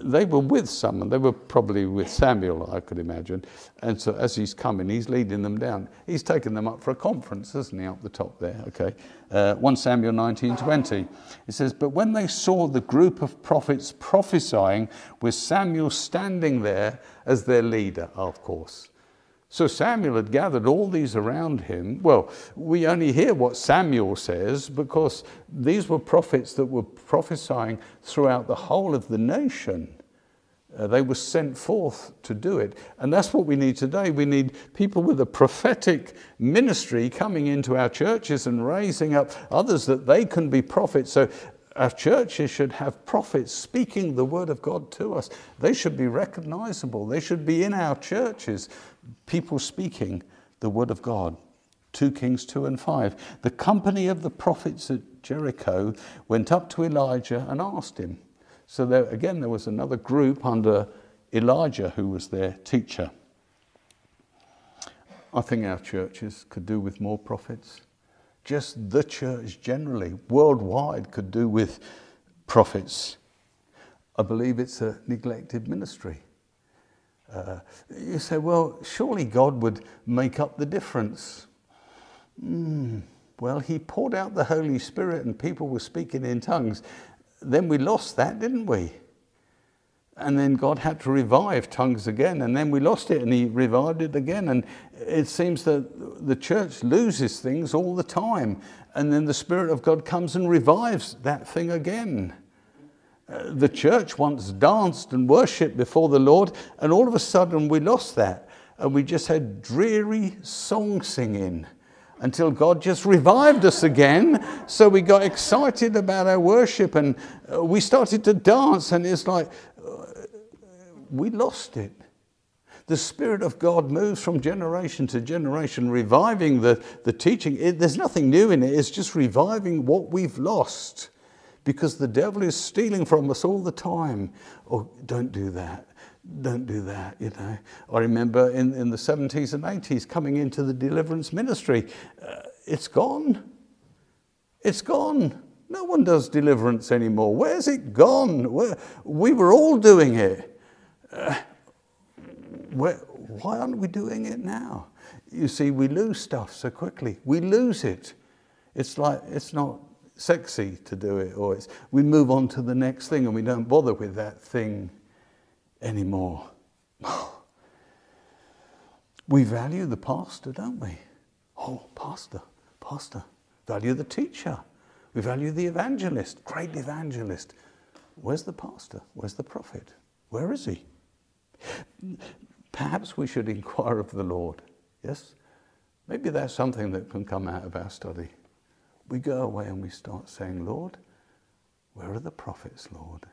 S2: they were with someone. They were probably with Samuel, I could imagine. And so as he's coming, he's leading them down. He's taken them up for a conference, isn't he, up the top there? Okay. Uh, 1 Samuel 19:20. It says, "But when they saw the group of prophets prophesying, with Samuel standing there as their leader, of course." So Samuel had gathered all these around him. Well, we only hear what Samuel says because these were prophets that were prophesying throughout the whole of the nation. Uh, they were sent forth to do it. And that's what we need today. We need people with a prophetic ministry coming into our churches and raising up others that they can be prophets. So our churches should have prophets speaking the word of God to us. They should be recognizable. They should be in our churches, people speaking the word of God. 2 Kings 2 and 5. The company of the prophets at Jericho went up to Elijah and asked him. So there, again, there was another group under Elijah who was their teacher. I think our churches could do with more prophets just the church generally, worldwide, could do with prophets. I believe it's a neglected ministry. Uh, you say, well, surely God would make up the difference. Mm, well, He poured out the Holy Spirit and people were speaking in tongues. Then we lost that, didn't we? And then God had to revive tongues again, and then we lost it, and He revived it again. And it seems that the church loses things all the time, and then the Spirit of God comes and revives that thing again. Uh, the church once danced and worshipped before the Lord, and all of a sudden we lost that, and we just had dreary song singing until God just revived us again. So we got excited about our worship and uh, we started to dance, and it's like, we lost it. The Spirit of God moves from generation to generation, reviving the, the teaching. It, there's nothing new in it, it's just reviving what we've lost because the devil is stealing from us all the time. Oh, don't do that. Don't do that, you know. I remember in, in the 70s and 80s coming into the deliverance ministry. Uh, it's gone. It's gone. No one does deliverance anymore. Where's it gone? Where, we were all doing it uh, why aren't we doing it now? You see, we lose stuff so quickly. We lose it. It's like, it's not sexy to do it, or it's, we move on to the next thing and we don't bother with that thing anymore. we value the pastor, don't we? Oh, pastor, pastor. Value the teacher. We value the evangelist, great evangelist. Where's the pastor? Where's the prophet? Where is he? Perhaps we should inquire of the Lord. Yes? Maybe that's something that can come out of our study. We go away and we start saying, Lord, where are the prophets, Lord?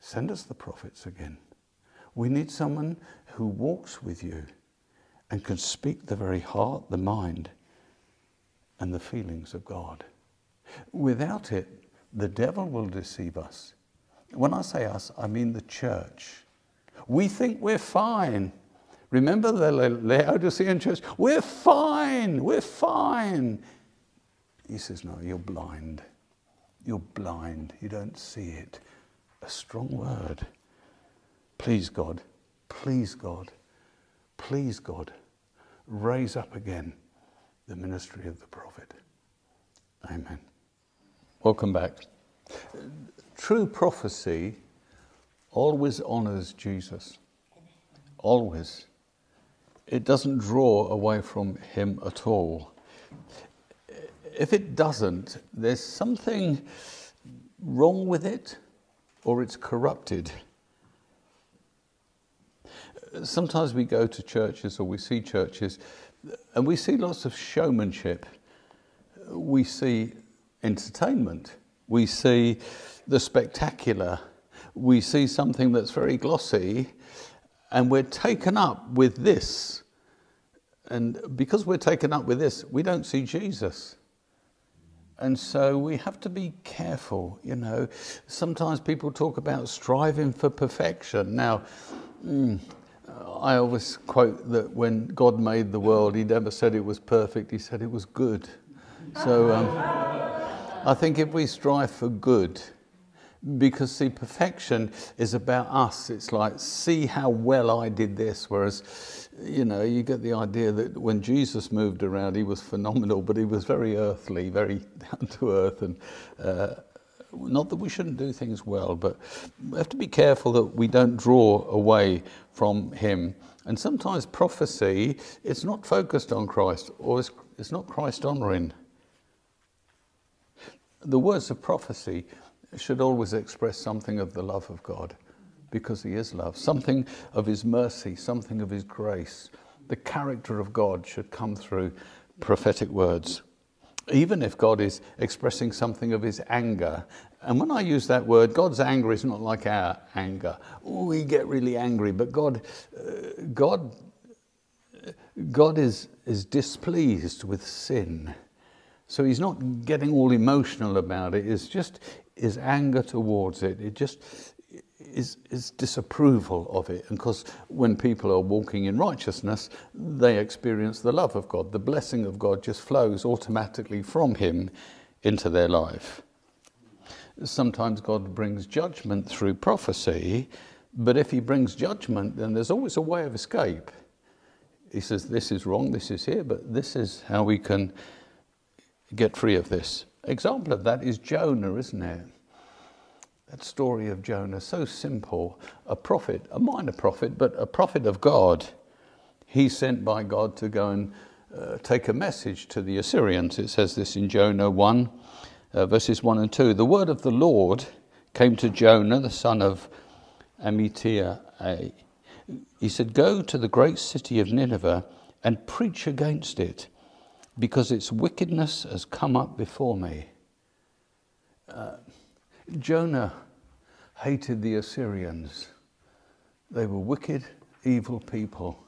S2: Send us the prophets again. We need someone who walks with you and can speak the very heart, the mind, and the feelings of God. Without it, the devil will deceive us. When I say us, I mean the church. We think we're fine. Remember the Laodicean church? We're fine, we're fine. He says, No, you're blind. You're blind. You don't see it. A strong word. Please, God, please, God, please, God, raise up again the ministry of the prophet. Amen. Welcome back. True prophecy always honors Jesus. Always. It doesn't draw away from him at all. If it doesn't, there's something wrong with it or it's corrupted. Sometimes we go to churches or we see churches and we see lots of showmanship. We see entertainment. We see the spectacular we see something that's very glossy and we're taken up with this. And because we're taken up with this, we don't see Jesus. And so we have to be careful, you know. Sometimes people talk about striving for perfection. Now, mm, I always quote that when God made the world, He never said it was perfect, He said it was good. So um, I think if we strive for good, because see perfection is about us. It's like see how well i did this whereas you know you get the idea that when jesus moved around he was phenomenal but he was very earthly very down to earth and uh, not that we shouldn't do things well but we have to be careful that we don't draw away from him. And sometimes prophecy it's not focused on christ or it's, it's not christ honoring the words of prophecy should always express something of the love of God because He is love, something of His mercy, something of His grace. The character of God should come through prophetic words. Even if God is expressing something of his anger. And when I use that word, God's anger is not like our anger. we get really angry, but God, uh, God, God is, is displeased with sin. So he's not getting all emotional about it. It's just is anger towards it. It just is, is disapproval of it. And because when people are walking in righteousness, they experience the love of God. The blessing of God just flows automatically from Him into their life. Sometimes God brings judgment through prophecy, but if He brings judgment, then there's always a way of escape. He says, This is wrong, this is here, but this is how we can get free of this. Example of that is Jonah, isn't it? That story of Jonah, so simple. A prophet, a minor prophet, but a prophet of God. He's sent by God to go and uh, take a message to the Assyrians. It says this in Jonah 1, uh, verses 1 and 2. The word of the Lord came to Jonah, the son of Amittai. He said, Go to the great city of Nineveh and preach against it because its wickedness has come up before me. Uh, Jonah hated the Assyrians. They were wicked, evil people.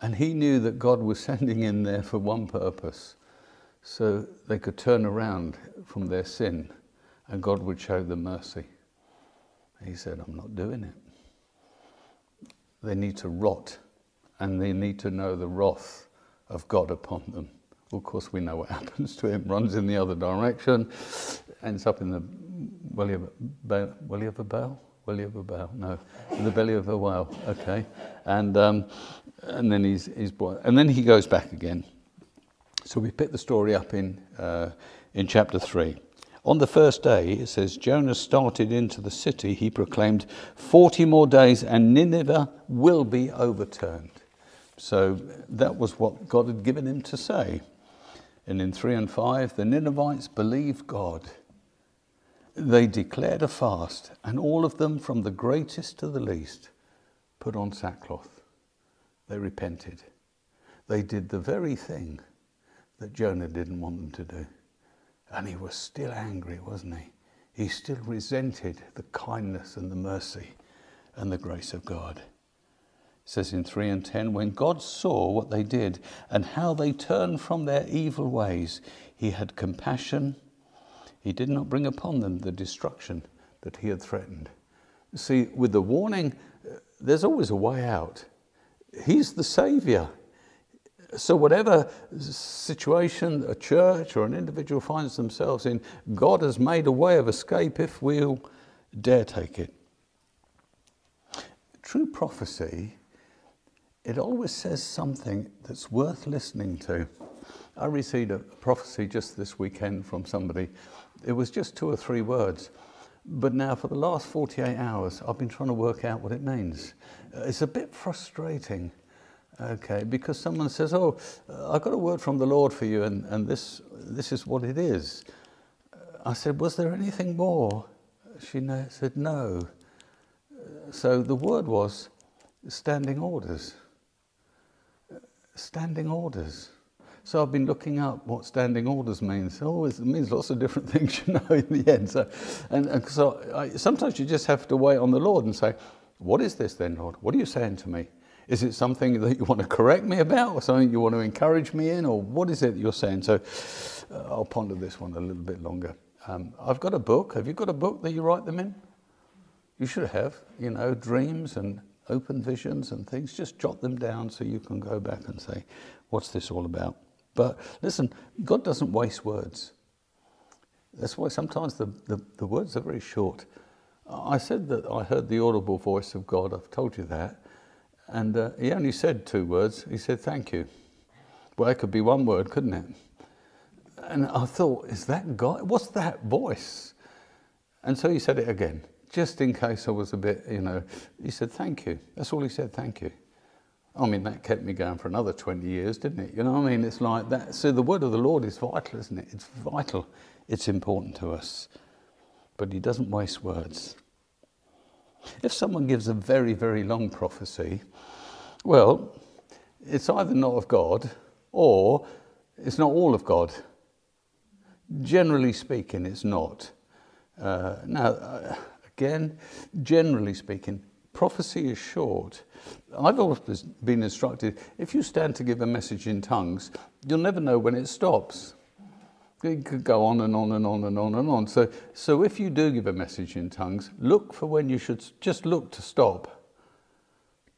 S2: And he knew that God was sending in there for one purpose so they could turn around from their sin and God would show them mercy. He said, I'm not doing it. They need to rot and they need to know the wrath of God upon them. Of course, we know what happens to him. Runs in the other direction, ends up in the belly of a, belly of a bale. Belly of a bale? No, in the belly of a whale. Okay, and um, and then he's he's born, and then he goes back again. So we pick the story up in uh, in chapter three. On the first day, it says, Jonah started into the city. He proclaimed, 40 more days and Nineveh will be overturned. So that was what God had given him to say. And in 3 and 5, the Ninevites believed God. They declared a fast, and all of them, from the greatest to the least, put on sackcloth. They repented. They did the very thing that Jonah didn't want them to do. And he was still angry, wasn't he? He still resented the kindness and the mercy and the grace of God says in 3 and 10 when God saw what they did and how they turned from their evil ways, he had compassion. He did not bring upon them the destruction that he had threatened. See, with the warning, there's always a way out. He's the Savior. So, whatever situation a church or an individual finds themselves in, God has made a way of escape if we'll dare take it. True prophecy it always says something that's worth listening to. I received a prophecy just this weekend from somebody. It was just two or three words. But now, for the last 48 hours, I've been trying to work out what it means. Uh, it's a bit frustrating, okay, because someone says, Oh, uh, I got a word from the Lord for you, and, and this, this is what it is. I said, Was there anything more? She said, No. So the word was standing orders standing orders. So I've been looking up what standing orders means. Oh, it means lots of different things, you know, in the end. So, and, and so I, sometimes you just have to wait on the Lord and say, what is this then, Lord? What are you saying to me? Is it something that you want to correct me about or something you want to encourage me in or what is it that you're saying? So uh, I'll ponder this one a little bit longer. Um, I've got a book. Have you got a book that you write them in? You should have, you know, dreams and open visions and things. Just jot them down so you can go back and say, what's this all about? But listen, God doesn't waste words. That's why sometimes the, the, the words are very short. I said that I heard the audible voice of God. I've told you that. And uh, he only said two words. He said, Thank you. Well, it could be one word, couldn't it? And I thought, Is that God? What's that voice? And so he said it again, just in case I was a bit, you know. He said, Thank you. That's all he said, Thank you. I mean, that kept me going for another 20 years, didn't it? You know I mean? It's like that. So the word of the Lord is vital, isn't it? It's vital. It's important to us. But he doesn't waste words. If someone gives a very, very long prophecy, well, it's either not of God or it's not all of God. Generally speaking, it's not. Uh, now, uh, again, generally speaking, prophecy is short. I've always been instructed if you stand to give a message in tongues, you'll never know when it stops. It could go on and on and on and on and on. So, so if you do give a message in tongues, look for when you should just look to stop.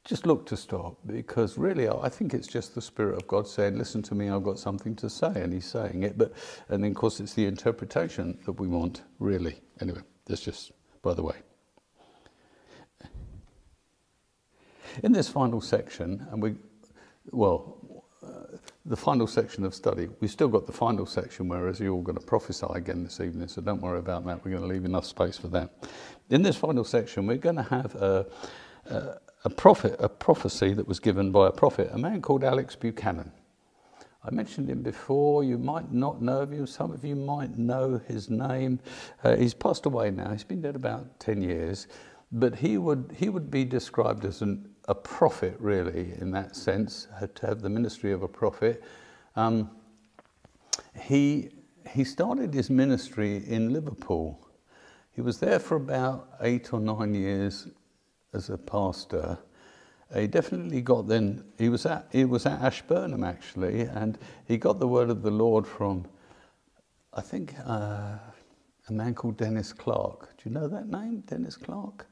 S2: Just look to stop because really I think it's just the Spirit of God saying, Listen to me, I've got something to say, and He's saying it. But and then of course it's the interpretation that we want, really. Anyway, that's just by the way. In this final section, and we well, uh, the final section of study. We've still got the final section, whereas you're all going to prophesy again this evening, so don't worry about that. We're going to leave enough space for that. In this final section, we're going to have a, a, a prophet, a prophecy that was given by a prophet, a man called Alex Buchanan. I mentioned him before. You might not know him. Some of you might know his name. Uh, he's passed away now. He's been dead about 10 years. But he would, he would be described as an a prophet, really, in that sense, to have the ministry of a prophet. Um, he, he started his ministry in Liverpool. He was there for about eight or nine years as a pastor. He definitely got then, he was at, he was at Ashburnham actually, and he got the word of the Lord from, I think, uh, a man called Dennis Clark. Do you know that name, Dennis Clark?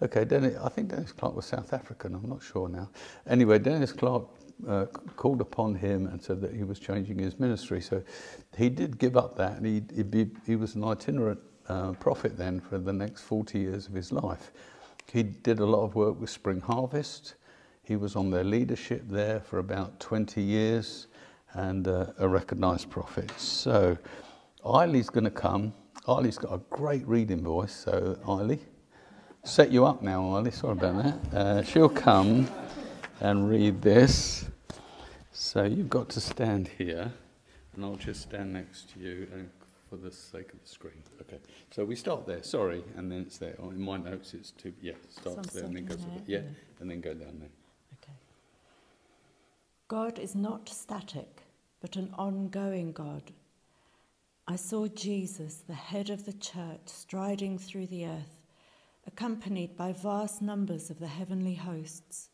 S2: Okay, Dennis, I think Dennis Clark was South African, I'm not sure now. Anyway, Dennis Clark uh, called upon him and said that he was changing his ministry. So he did give up that, and he, he, he was an itinerant uh, prophet then for the next 40 years of his life. He did a lot of work with Spring Harvest. He was on their leadership there for about 20 years and uh, a recognized prophet. So Eiley's going to come Eiley's got a great reading voice, so Eiley, set you up now, Eiley. Sorry about that. Uh, she'll come and read this. So you've got to stand here, and I'll just stand next to you uh, for the sake of the screen. Okay. So we start there. Sorry, and then it's there. Oh, in my notes, it's two. Yeah, starts there and then goes. There, yeah, and then go down there.
S3: God is not static, but an ongoing God I saw Jesus, the head of the church, striding through the earth, accompanied by vast numbers of the heavenly hosts.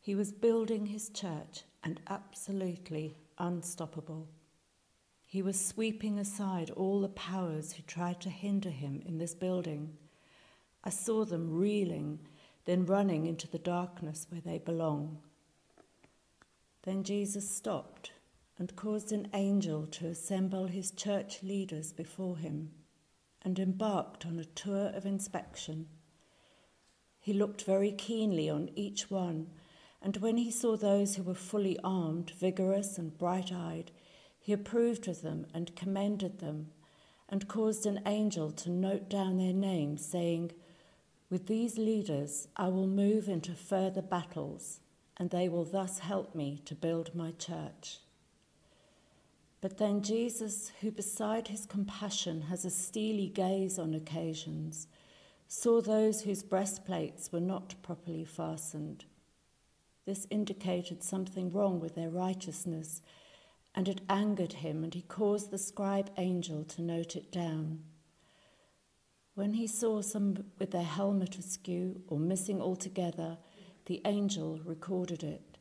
S3: He was building his church and absolutely unstoppable. He was sweeping aside all the powers who tried to hinder him in this building. I saw them reeling, then running into the darkness where they belong. Then Jesus stopped and caused an angel to assemble his church leaders before him and embarked on a tour of inspection. He looked very keenly on each one, and when he saw those who were fully armed, vigorous, and bright eyed, he approved of them and commended them, and caused an angel to note down their names, saying, With these leaders I will move into further battles, and they will thus help me to build my church. But then Jesus, who beside his compassion has a steely gaze on occasions, saw those whose breastplates were not properly fastened. This indicated something wrong with their righteousness, and it angered him, and he caused the scribe angel to note it down. When he saw some with their helmet askew or missing altogether, the angel recorded it.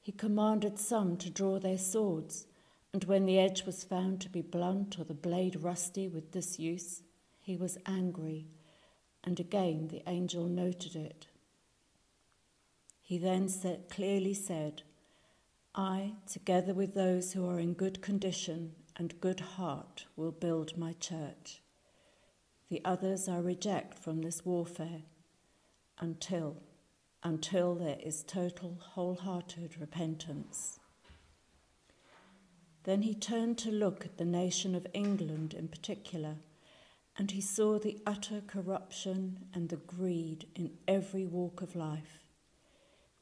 S3: He commanded some to draw their swords And when the edge was found to be blunt or the blade rusty with disuse, he was angry, and again the angel noted it. He then said, clearly said, I, together with those who are in good condition and good heart, will build my church. The others I reject from this warfare until, until there is total, wholehearted repentance. Then he turned to look at the nation of England in particular, and he saw the utter corruption and the greed in every walk of life.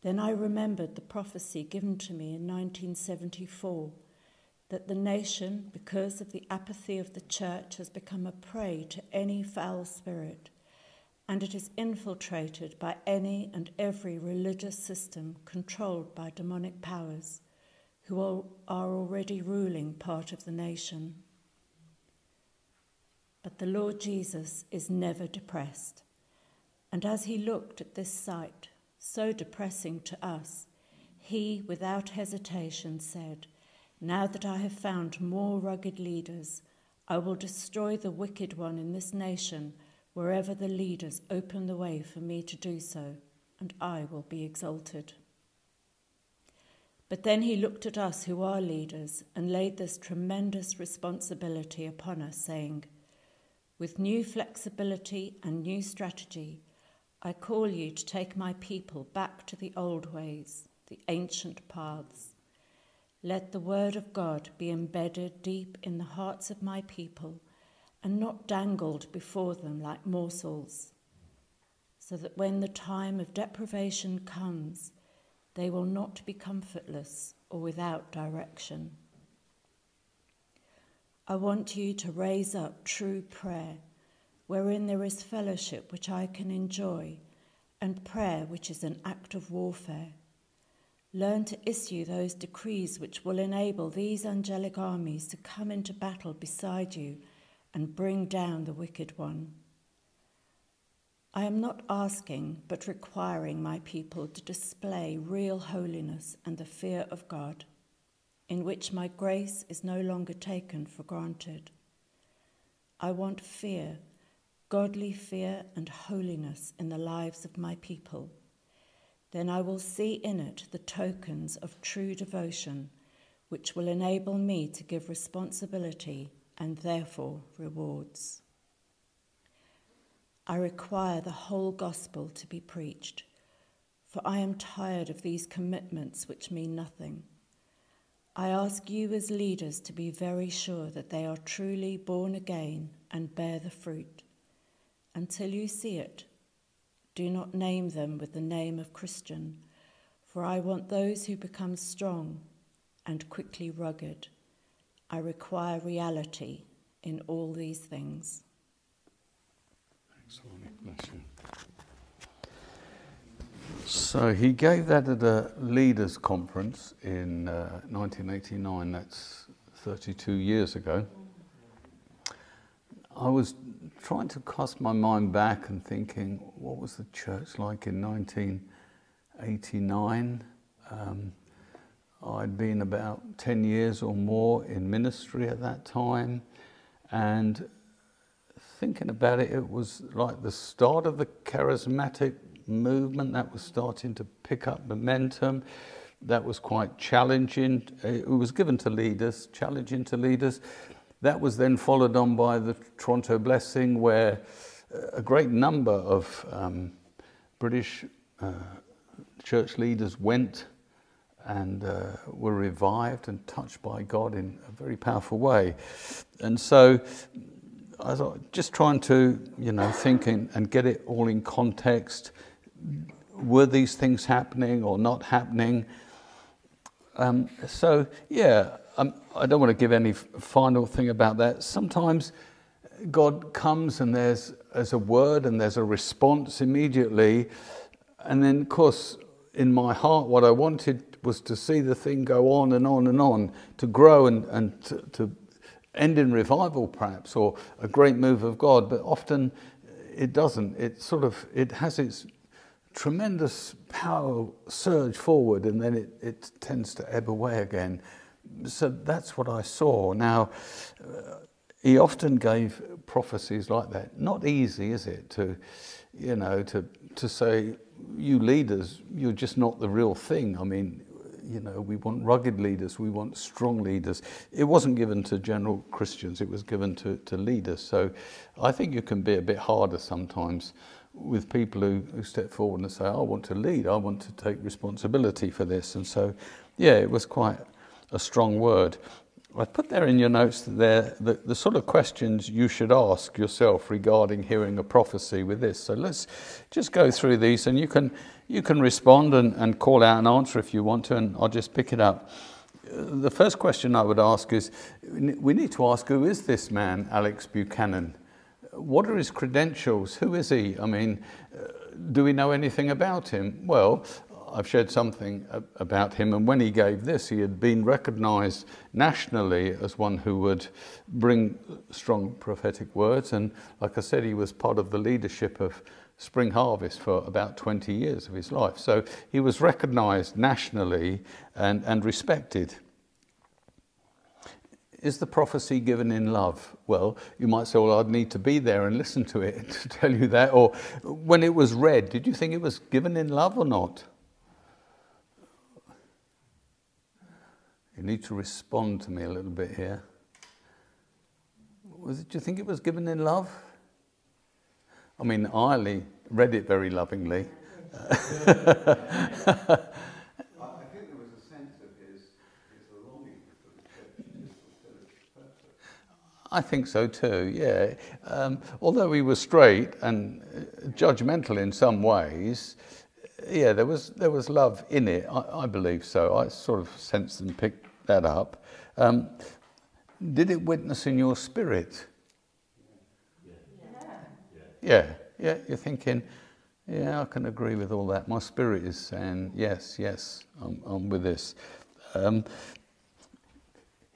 S3: Then I remembered the prophecy given to me in 1974 that the nation, because of the apathy of the church, has become a prey to any foul spirit, and it is infiltrated by any and every religious system controlled by demonic powers who are already ruling part of the nation. But the Lord Jesus is never depressed. And as he looked at this sight, so depressing to us, he, without hesitation, said, Now that I have found more rugged leaders, I will destroy the wicked one in this nation wherever the leaders open the way for me to do so, and I will be exalted. But then he looked at us who are leaders and laid this tremendous responsibility upon us, saying, With new flexibility and new strategy, I call you to take my people back to the old ways, the ancient paths. Let the word of God be embedded deep in the hearts of my people and not dangled before them like morsels, so that when the time of deprivation comes, they will not be comfortless or without direction. I want you to raise up true prayer, wherein there is fellowship which I can enjoy, and prayer which is an act of warfare. Learn to issue those decrees which will enable these angelic armies to come into battle beside you and bring down the wicked one. I am not asking, but requiring my people to display real holiness and the fear of God, in which my grace is no longer taken for granted. I want fear, godly fear and holiness in the lives of my people. Then I will see in it the tokens of true devotion, which will enable me to give responsibility and therefore rewards. I require the whole gospel to be preached, for I am tired of these commitments which mean nothing. I ask you as leaders to be very sure that they are truly born again and bear the fruit. Until you see it, do not name them with the name of Christian, for I want those who become strong and quickly rugged. I require reality in all these things.
S2: So he gave that at a leaders' conference in uh, 1989. That's 32 years ago. I was trying to cast my mind back and thinking, what was the church like in 1989? Um, I'd been about 10 years or more in ministry at that time, and thinking about it, it was like the start of the charismatic movement that was starting to pick up momentum. That was quite challenging. It was given to leaders, challenging to leaders. That was then followed on by the Toronto Blessing, where a great number of um, British uh, church leaders went and uh, were revived and touched by God in a very powerful way. And so I thought, just trying to, you know, think and, get it all in context. Were these things happening or not happening? Um, so, yeah, um, I don't want to give any final thing about that. Sometimes God comes and there's, there's a word and there's a response immediately. And then, of course, in my heart, what I wanted was to see the thing go on and on and on, to grow and, and to, to end in revival perhaps or a great move of God, but often it doesn't. It sort of it has its tremendous power surge forward and then it, it tends to ebb away again. so that's what I saw. Now, uh, he often gave prophecies like that. Not easy, is it, to, you know, to, to say, you leaders, you're just not the real thing. I mean, you know, we want rugged leaders, we want strong leaders. It wasn't given to general Christians, it was given to, to leaders. So I think you can be a bit harder sometimes with people who, who step forward and say, I want to lead, I want to take responsibility for this. And so, yeah, it was quite a strong word. I put there in your notes there the, the sort of questions you should ask yourself regarding hearing a prophecy with this. So let's just go through these and you can, you can respond and, and call out an answer if you want to, and I'll just pick it up. The first question I would ask is we need to ask who is this man, Alex Buchanan? What are his credentials? Who is he? I mean, uh, do we know anything about him? Well, I've shared something about him, and when he gave this, he had been recognized nationally as one who would bring strong prophetic words. And like I said, he was part of the leadership of Spring Harvest for about 20 years of his life. So he was recognized nationally and, and respected. Is the prophecy given in love? Well, you might say, well, I'd need to be there and listen to it to tell you that. Or when it was read, did you think it was given in love or not? You need to respond to me a little bit here. Was it, do you think it was given in love? I mean, I read it very lovingly. I think there was a sense of his, his longing for the church I think so too, yeah. Um, although he was straight and judgmental in some ways, yeah, there was there was love in it. I, I believe so. I sort of sensed and picked that up. Um, did it witness in your spirit? Yeah. yeah, yeah, You're thinking, yeah, I can agree with all that. My spirit is saying, yes, yes, I'm, I'm with this. Um,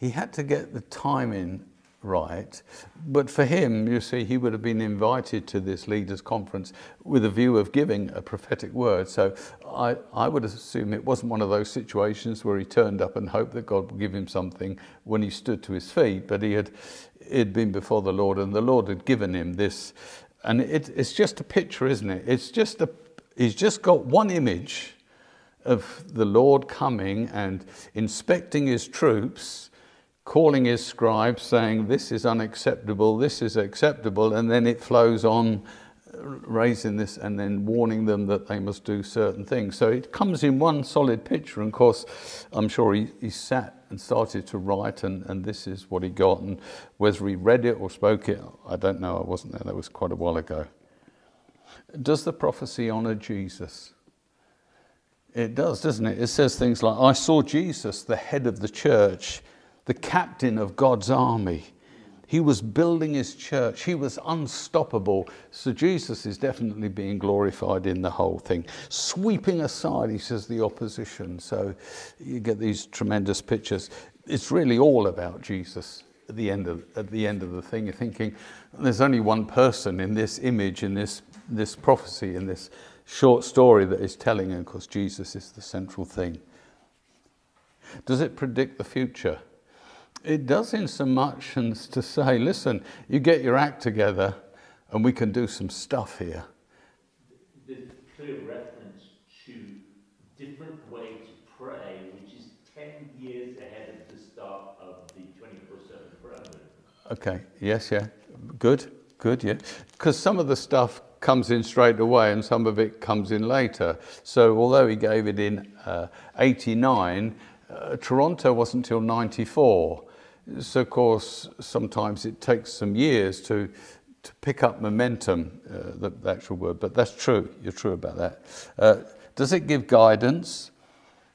S2: he had to get the timing right. But for him, you see, he would have been invited to this leaders' conference with a view of giving a prophetic word. So I, I would assume it wasn't one of those situations where he turned up and hoped that God would give him something when he stood to his feet, but he had he'd been before the Lord and the Lord had given him this. And it, it's just a picture, isn't it? It's just a, he's just got one image of the Lord coming and inspecting his troops calling his scribes, saying, This is unacceptable, this is acceptable, and then it flows on, raising this and then warning them that they must do certain things. So it comes in one solid picture, and of course, I'm sure he, he sat and started to write, and, and this is what he got. And whether he read it or spoke it, I don't know, I wasn't there, that was quite a while ago. Does the prophecy honor Jesus? It does, doesn't it? It says things like, I saw Jesus, the head of the church the captain of God's army. He was building his church. He was unstoppable. So Jesus is definitely being glorified in the whole thing. Sweeping aside, he says, the opposition. So you get these tremendous pictures. It's really all about Jesus at the end of, at the, end of the thing. You're thinking, there's only one person in this image, in this, this prophecy, in this short story that is telling, and of course, Jesus is the central thing. Does it predict the future? It does in so much as to say, listen, you get your act together and we can do some stuff here.
S4: There's clear reference to different way to pray, which is 10 years ahead of the start of the 24-7 prayer
S2: Okay, yes, yeah. Good, good, yeah. Because some of the stuff comes in straight away and some of it comes in later. So although he gave it in uh, 89, uh, Toronto wasn't until 94. So, of course, sometimes it takes some years to, to pick up momentum, uh, the, the, actual word, but that's true. You're true about that. Uh, does it give guidance?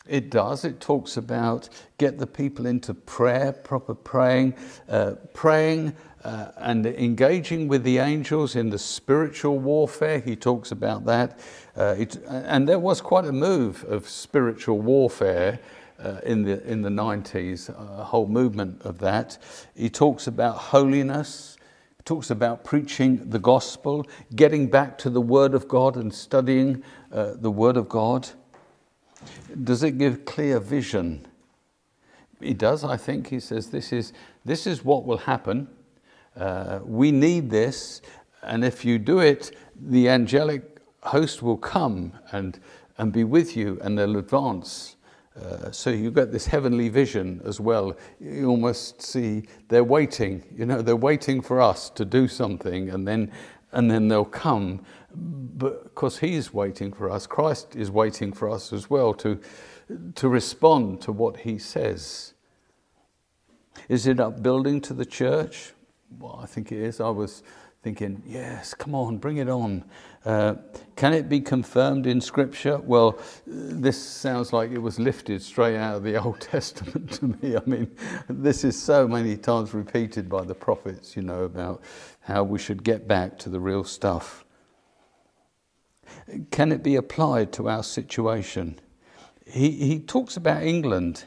S2: It does. It talks about get the people into prayer, proper praying, uh, praying uh, and engaging with the angels in the spiritual warfare. He talks about that. Uh, it, and there was quite a move of spiritual warfare uh, in, the, in the 90s, a whole movement of that. He talks about holiness, he talks about preaching the gospel, getting back to the Word of God and studying uh, the Word of God. Does it give clear vision? he does, I think. He says, This is, this is what will happen. Uh, we need this. And if you do it, the angelic host will come and, and be with you and they'll advance. Uh, so you get this heavenly vision as well. You almost see they're waiting, you know, they're waiting for us to do something and then, and then they'll come. But because He's waiting for us, Christ is waiting for us as well to, to respond to what He says. Is it upbuilding to the church? Well, I think it is. I was thinking, yes, come on, bring it on. Uh, can it be confirmed in Scripture? Well, this sounds like it was lifted straight out of the Old Testament to me. I mean, this is so many times repeated by the prophets, you know, about how we should get back to the real stuff. Can it be applied to our situation? He, he talks about England.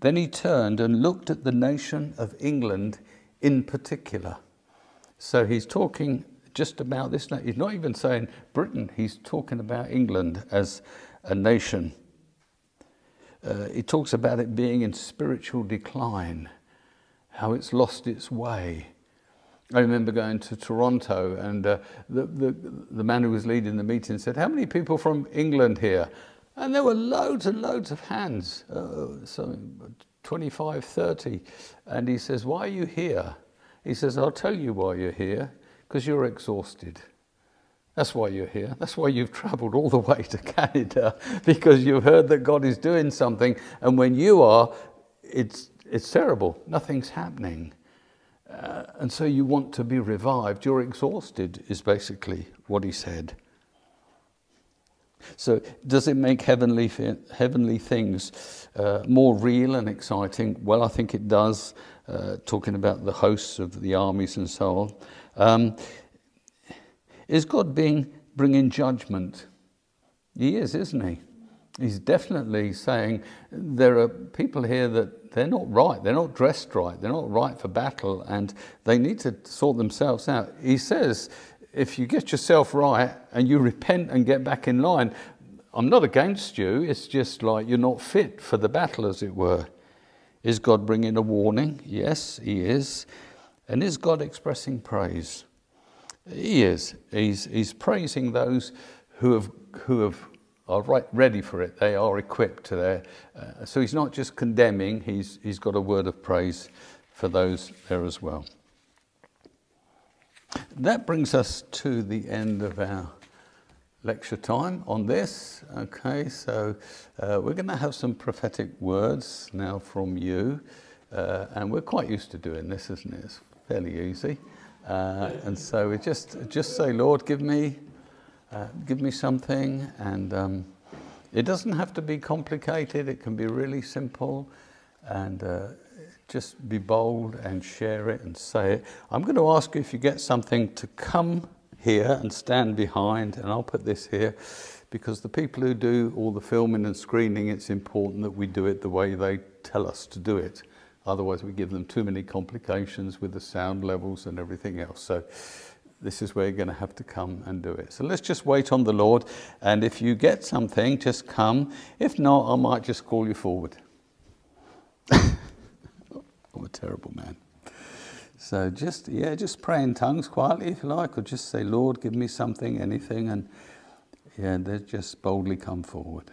S2: Then he turned and looked at the nation of England in particular. So he's talking just about this. He's not even saying Britain, he's talking about England as a nation. Uh, he talks about it being in spiritual decline, how it's lost its way. I remember going to Toronto, and uh, the, the, the man who was leading the meeting said, How many people from England here? And there were loads and loads of hands, uh, so 25, 30. And he says, Why are you here? He says, I'll tell you why you're here, because you're exhausted. That's why you're here. That's why you've traveled all the way to Canada, because you've heard that God is doing something. And when you are, it's, it's terrible. Nothing's happening. Uh, and so you want to be revived. You're exhausted, is basically what he said. So, does it make heavenly, heavenly things uh, more real and exciting? Well, I think it does uh, talking about the hosts of the armies and so on. Um, is God being bringing judgment? He is, isn't he? He's definitely saying there are people here that they're not right, they're not dressed right, they're not right for battle, and they need to sort themselves out. He says, if you get yourself right and you repent and get back in line, I'm not against you, it's just like you're not fit for the battle, as it were. Is God bringing a warning? Yes, He is. And is God expressing praise? He is. He's, he's praising those who have, who have are right, ready for it. They are equipped. to There. Uh, so he's not just condemning, he's, he's got a word of praise for those there as well. That brings us to the end of our lecture time on this. Okay, so uh, we're going to have some prophetic words now from you, uh, and we're quite used to doing this, isn't it? It's fairly easy, uh, and so we just just say, Lord, give me, uh, give me something, and um, it doesn't have to be complicated. It can be really simple, and uh, just be bold and share it and say it. I'm going to ask you if you get something to come here and stand behind, and I'll put this here because the people who do all the filming and screening, it's important that we do it the way they tell us to do it. Otherwise, we give them too many complications with the sound levels and everything else. So, this is where you're going to have to come and do it. So, let's just wait on the Lord. And if you get something, just come. If not, I might just call you forward. I'm a terrible man. So just, yeah, just pray in tongues quietly if you like, or just say, Lord, give me something, anything, and yeah, they just boldly come forward.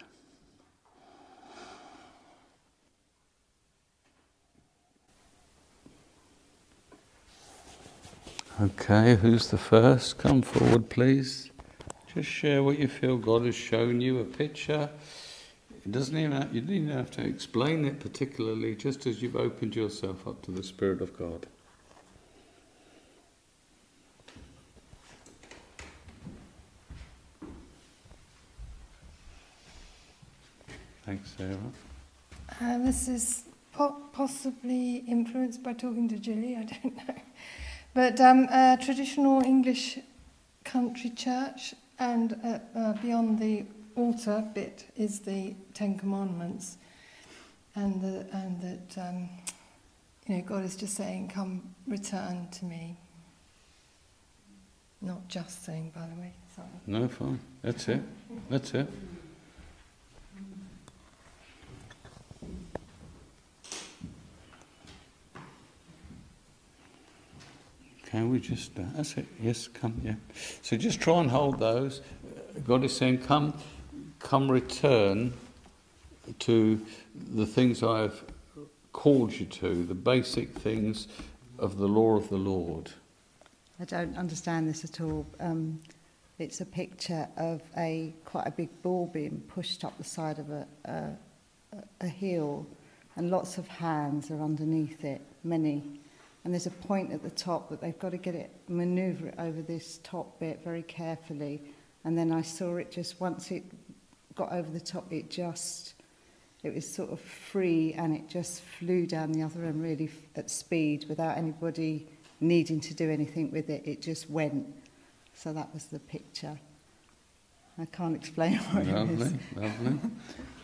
S2: Okay, who's the first? Come forward, please. Just share what you feel God has shown you, a picture. It doesn't even have, you don't even have to explain it particularly, just as you've opened yourself up to the Spirit of God. Thanks, Sarah.
S5: Uh, this is po- possibly influenced by talking to Julie, I don't know. But um, a traditional English country church, and uh, uh, beyond the altar bit is the Ten Commandments, and, the, and that um, you know God is just saying, "Come, return to me." Not just saying, by the way. Sorry.
S2: No, fine. That's it. That's it. Okay, we just, uh, that's it. Yes, come, yeah. So just try and hold those. God is saying, come, come return to the things I've called you to, the basic things of the law of the Lord.
S6: I don't understand this at all. Um, it's a picture of a quite a big ball being pushed up the side of a, a, a hill, and lots of hands are underneath it, many. And there's a point at the top that they've got to get it, maneuver it over this top bit very carefully. And then I saw it just once it got over the top, it just, it was sort of free and it just flew down the other end really at speed without anybody needing to do anything with it. It just went. So that was the picture. I can't explain what
S2: lovely,
S6: it is.
S2: lovely.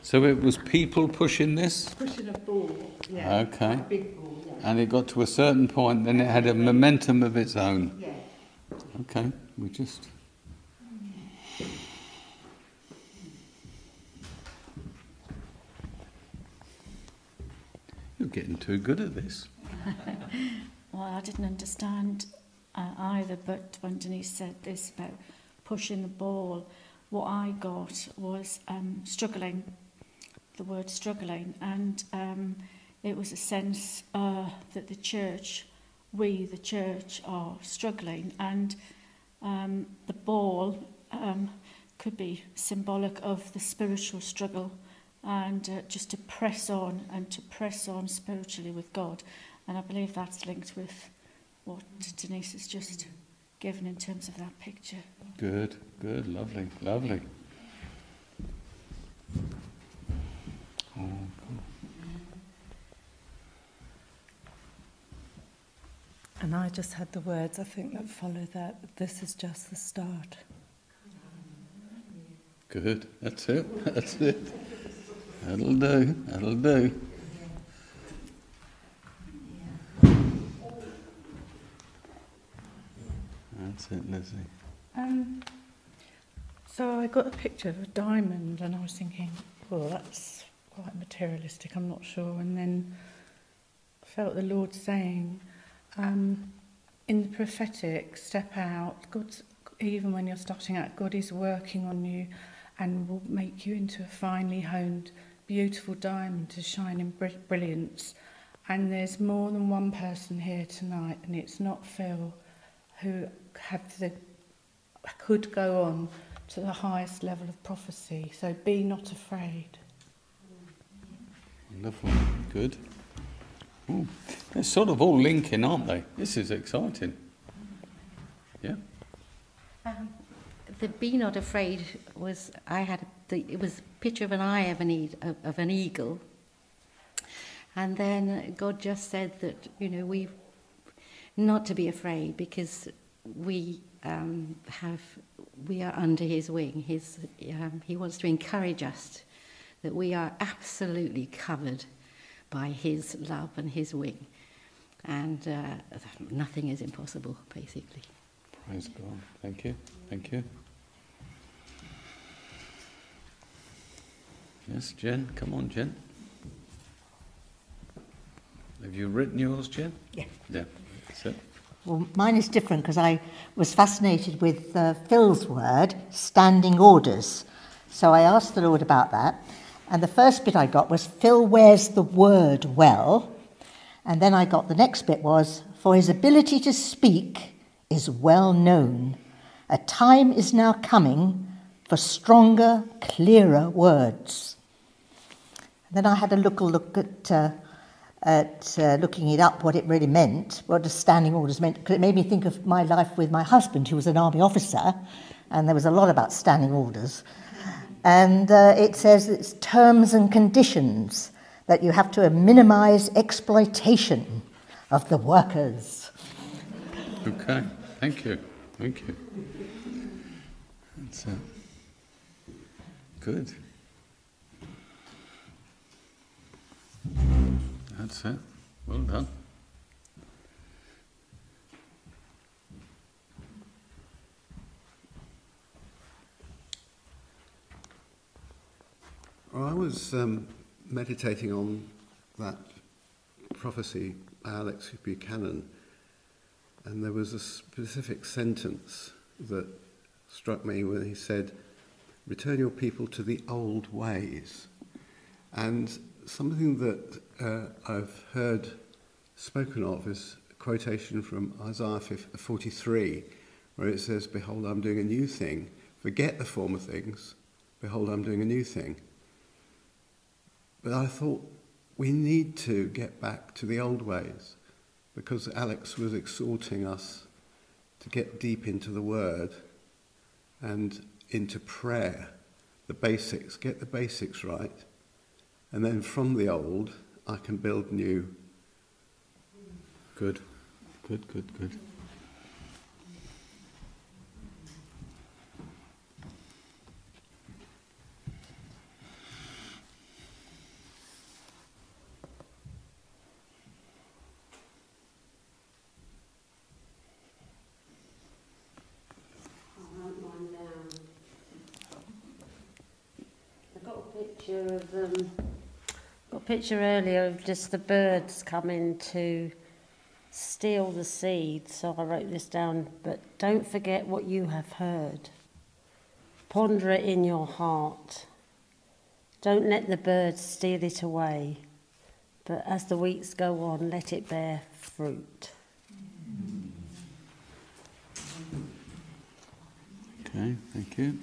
S2: So it was people pushing this,
S6: Pushing a ball, yeah.
S2: Okay.
S6: A big ball, yeah.
S2: and it got to a certain point, then it had a momentum of its own.
S6: Yeah.
S2: Okay, we just. You're getting too good at this.
S3: Well, I didn't understand uh, either, but when Denise said this about pushing the ball, what I got was um, struggling, the word struggling, and um, it was a sense uh, that the church, we, the church, are struggling, and um, the ball um, could be symbolic of the spiritual struggle and uh, just to press on and to press on spiritually with God. And I believe that's linked with what Denise has just given in terms of that picture.
S2: Good, good, lovely, lovely. Oh.
S7: And I just had the words, I think, that follow that. This is just the start.
S2: Good, that's it, that's it. That'll do, that'll do. That's it, Lizzie.
S7: Um, so I got a picture of a diamond, and I was thinking, well, that's quite materialistic. I'm not sure. And then I felt the Lord saying, um, in the prophetic, step out. God's even when you're starting out, God is working on you, and will make you into a finely honed, beautiful diamond to shine in br- brilliance. And there's more than one person here tonight, and it's not Phil, who have the could go on to the highest level of prophecy. So be not afraid.
S2: Wonderful, good. Ooh, they're sort of all linking, aren't they? This is exciting. Yeah?
S8: Um, the "Be Not Afraid" was I had the, it was a picture of an eye of an, e- of, of an eagle, and then God just said that you know we not to be afraid because we um, have we are under His wing. His um, He wants to encourage us that we are absolutely covered by His love and His wing, and uh, nothing is impossible, basically.
S2: Praise God. Thank you. Thank you. Yes, Jen. Come on, Jen. Have you written yours, Jen?
S9: Yeah.
S2: Yeah. That's it.
S9: Well, mine is different because I was fascinated with uh, Phil's word, standing orders. So I asked the Lord about that. And the first bit I got was, Phil wears the word well. And then I got the next bit was, for his ability to speak is well known. A time is now coming for stronger, clearer words. And Then I had a look, a look at, uh, at uh, looking it up, what it really meant, what the standing orders meant, because it made me think of my life with my husband, who was an army officer, and there was a lot about standing orders. And uh, it says it's terms and conditions that you have to minimize exploitation of the workers.
S2: Okay. Thank you. Thank you. That's it. Good. That's it. Well done.
S10: Well, I was um, meditating on that prophecy by Alex Buchanan, and there was a specific sentence that struck me when he said, Return your people to the old ways. And something that uh, I've heard spoken of is a quotation from Isaiah 43, where it says, Behold, I'm doing a new thing. Forget the former things. Behold, I'm doing a new thing. But I thought we need to get back to the old ways because Alex was exhorting us to get deep into the Word and into prayer, the basics, get the basics right. And then from the old, I can build new.
S2: Good, good, good, good.
S11: picture of um, got a picture earlier of just the birds coming to steal the seed. So I wrote this down. But don't forget what you have heard. Ponder it in your heart. Don't let the birds steal it away. But as the weeks go on, let it bear fruit.
S2: Okay, thank you.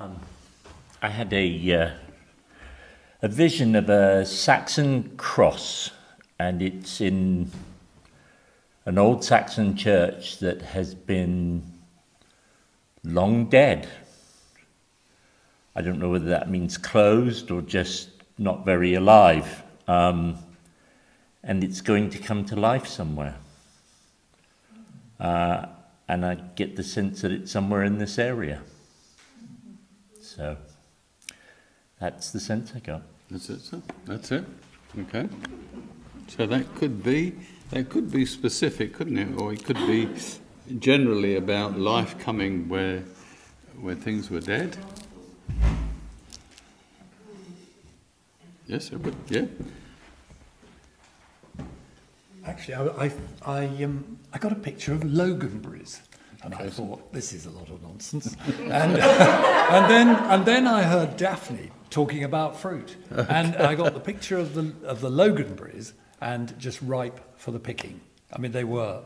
S4: Um, I had a uh, a vision of a Saxon cross, and it's in an old Saxon church that has been long dead. I don't know whether that means closed or just not very alive. Um, and it's going to come to life somewhere. Uh, and I get the sense that it's somewhere in this area. So that's the sense I got.
S2: That's it, sir. That's it. Okay. So that could be that could be specific, couldn't it? Or it could be generally about life coming where where things were dead. Yes, but yeah.
S12: Actually, I, I, I, um, I got a picture of Loganberries. And I thought, this is a lot of nonsense. and, and, then, and then I heard Daphne talking about fruit. Okay. And I got the picture of the, of the Loganberries and just ripe for the picking. I mean, they were,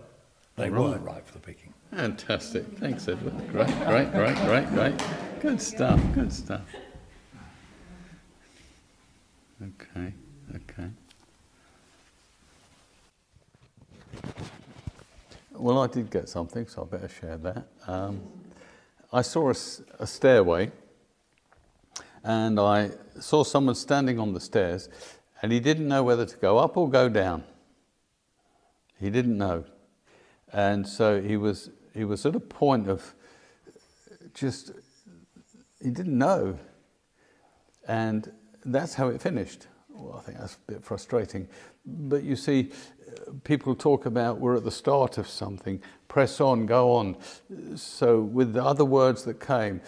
S12: they right. were ripe for the picking.
S2: Fantastic. Thanks, Edward. Great, great, great, great, great. Good stuff, good stuff. Okay, okay. Well, I did get something, so I better share that. Um, I saw a, a, stairway, and I saw someone standing on the stairs, and he didn't know whether to go up or go down. He didn't know, and so he was he was at a point of just he didn't know, and that's how it finished. Well, I think that's a bit frustrating. But you see, people talk about we're at the start of something, press on, go on. So, with the other words that came,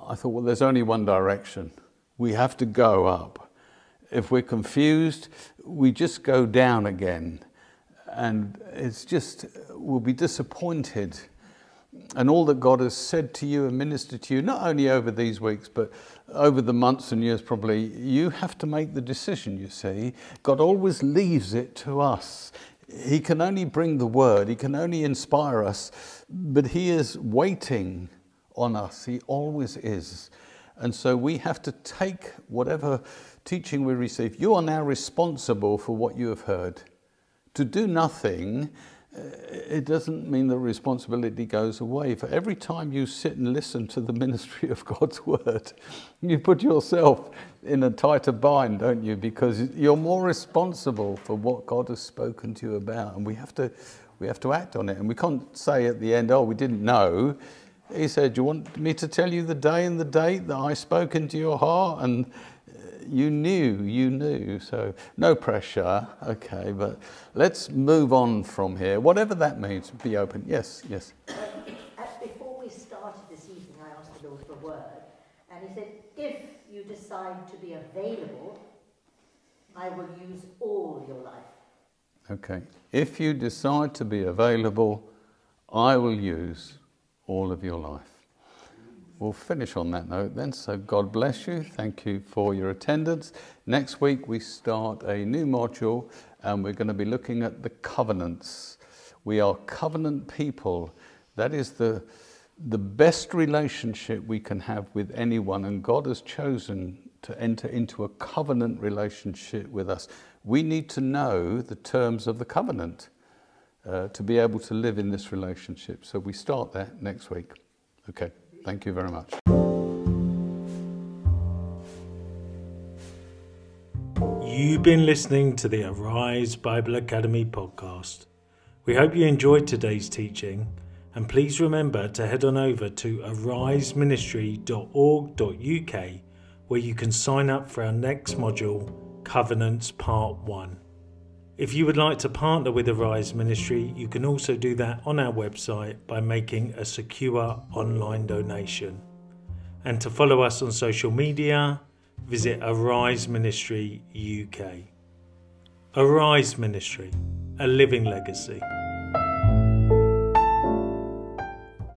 S2: I thought, well, there's only one direction. We have to go up. If we're confused, we just go down again. And it's just, we'll be disappointed. And all that God has said to you and ministered to you, not only over these weeks, but over the months and years probably, you have to make the decision, you see. God always leaves it to us. He can only bring the word, He can only inspire us, but He is waiting on us. He always is. And so we have to take whatever teaching we receive. You are now responsible for what you have heard. To do nothing it doesn't mean the responsibility goes away. For every time you sit and listen to the ministry of God's word, you put yourself in a tighter bind, don't you? Because you're more responsible for what God has spoken to you about, and we have to, we have to act on it. And we can't say at the end, "Oh, we didn't know." He said, "Do you want me to tell you the day and the date that I spoke into your heart?" And you knew, you knew. So no pressure. Okay, but let's move on from here. Whatever that means, be open. Yes, yes.
S9: Before we started this evening, I asked the Lord for a word, and He said, if you decide to be available, I will use all your life.
S2: Okay. If you decide to be available, I will use all of your life. We'll finish on that note then. So, God bless you. Thank you for your attendance. Next week, we start a new module and we're going to be looking at the covenants. We are covenant people. That is the, the best relationship we can have with anyone, and God has chosen to enter into a covenant relationship with us. We need to know the terms of the covenant uh, to be able to live in this relationship. So we start that next week. Okay, thank you very much.
S1: You've been listening to the Arise Bible Academy podcast. We hope you enjoyed today's teaching, and please remember to head on over to ariseministry.org.uk where you can sign up for our next module, Covenants Part 1. If you would like to partner with Arise Ministry, you can also do that on our website by making a secure online donation. And to follow us on social media, visit Arise Ministry UK. Arise Ministry, a living legacy.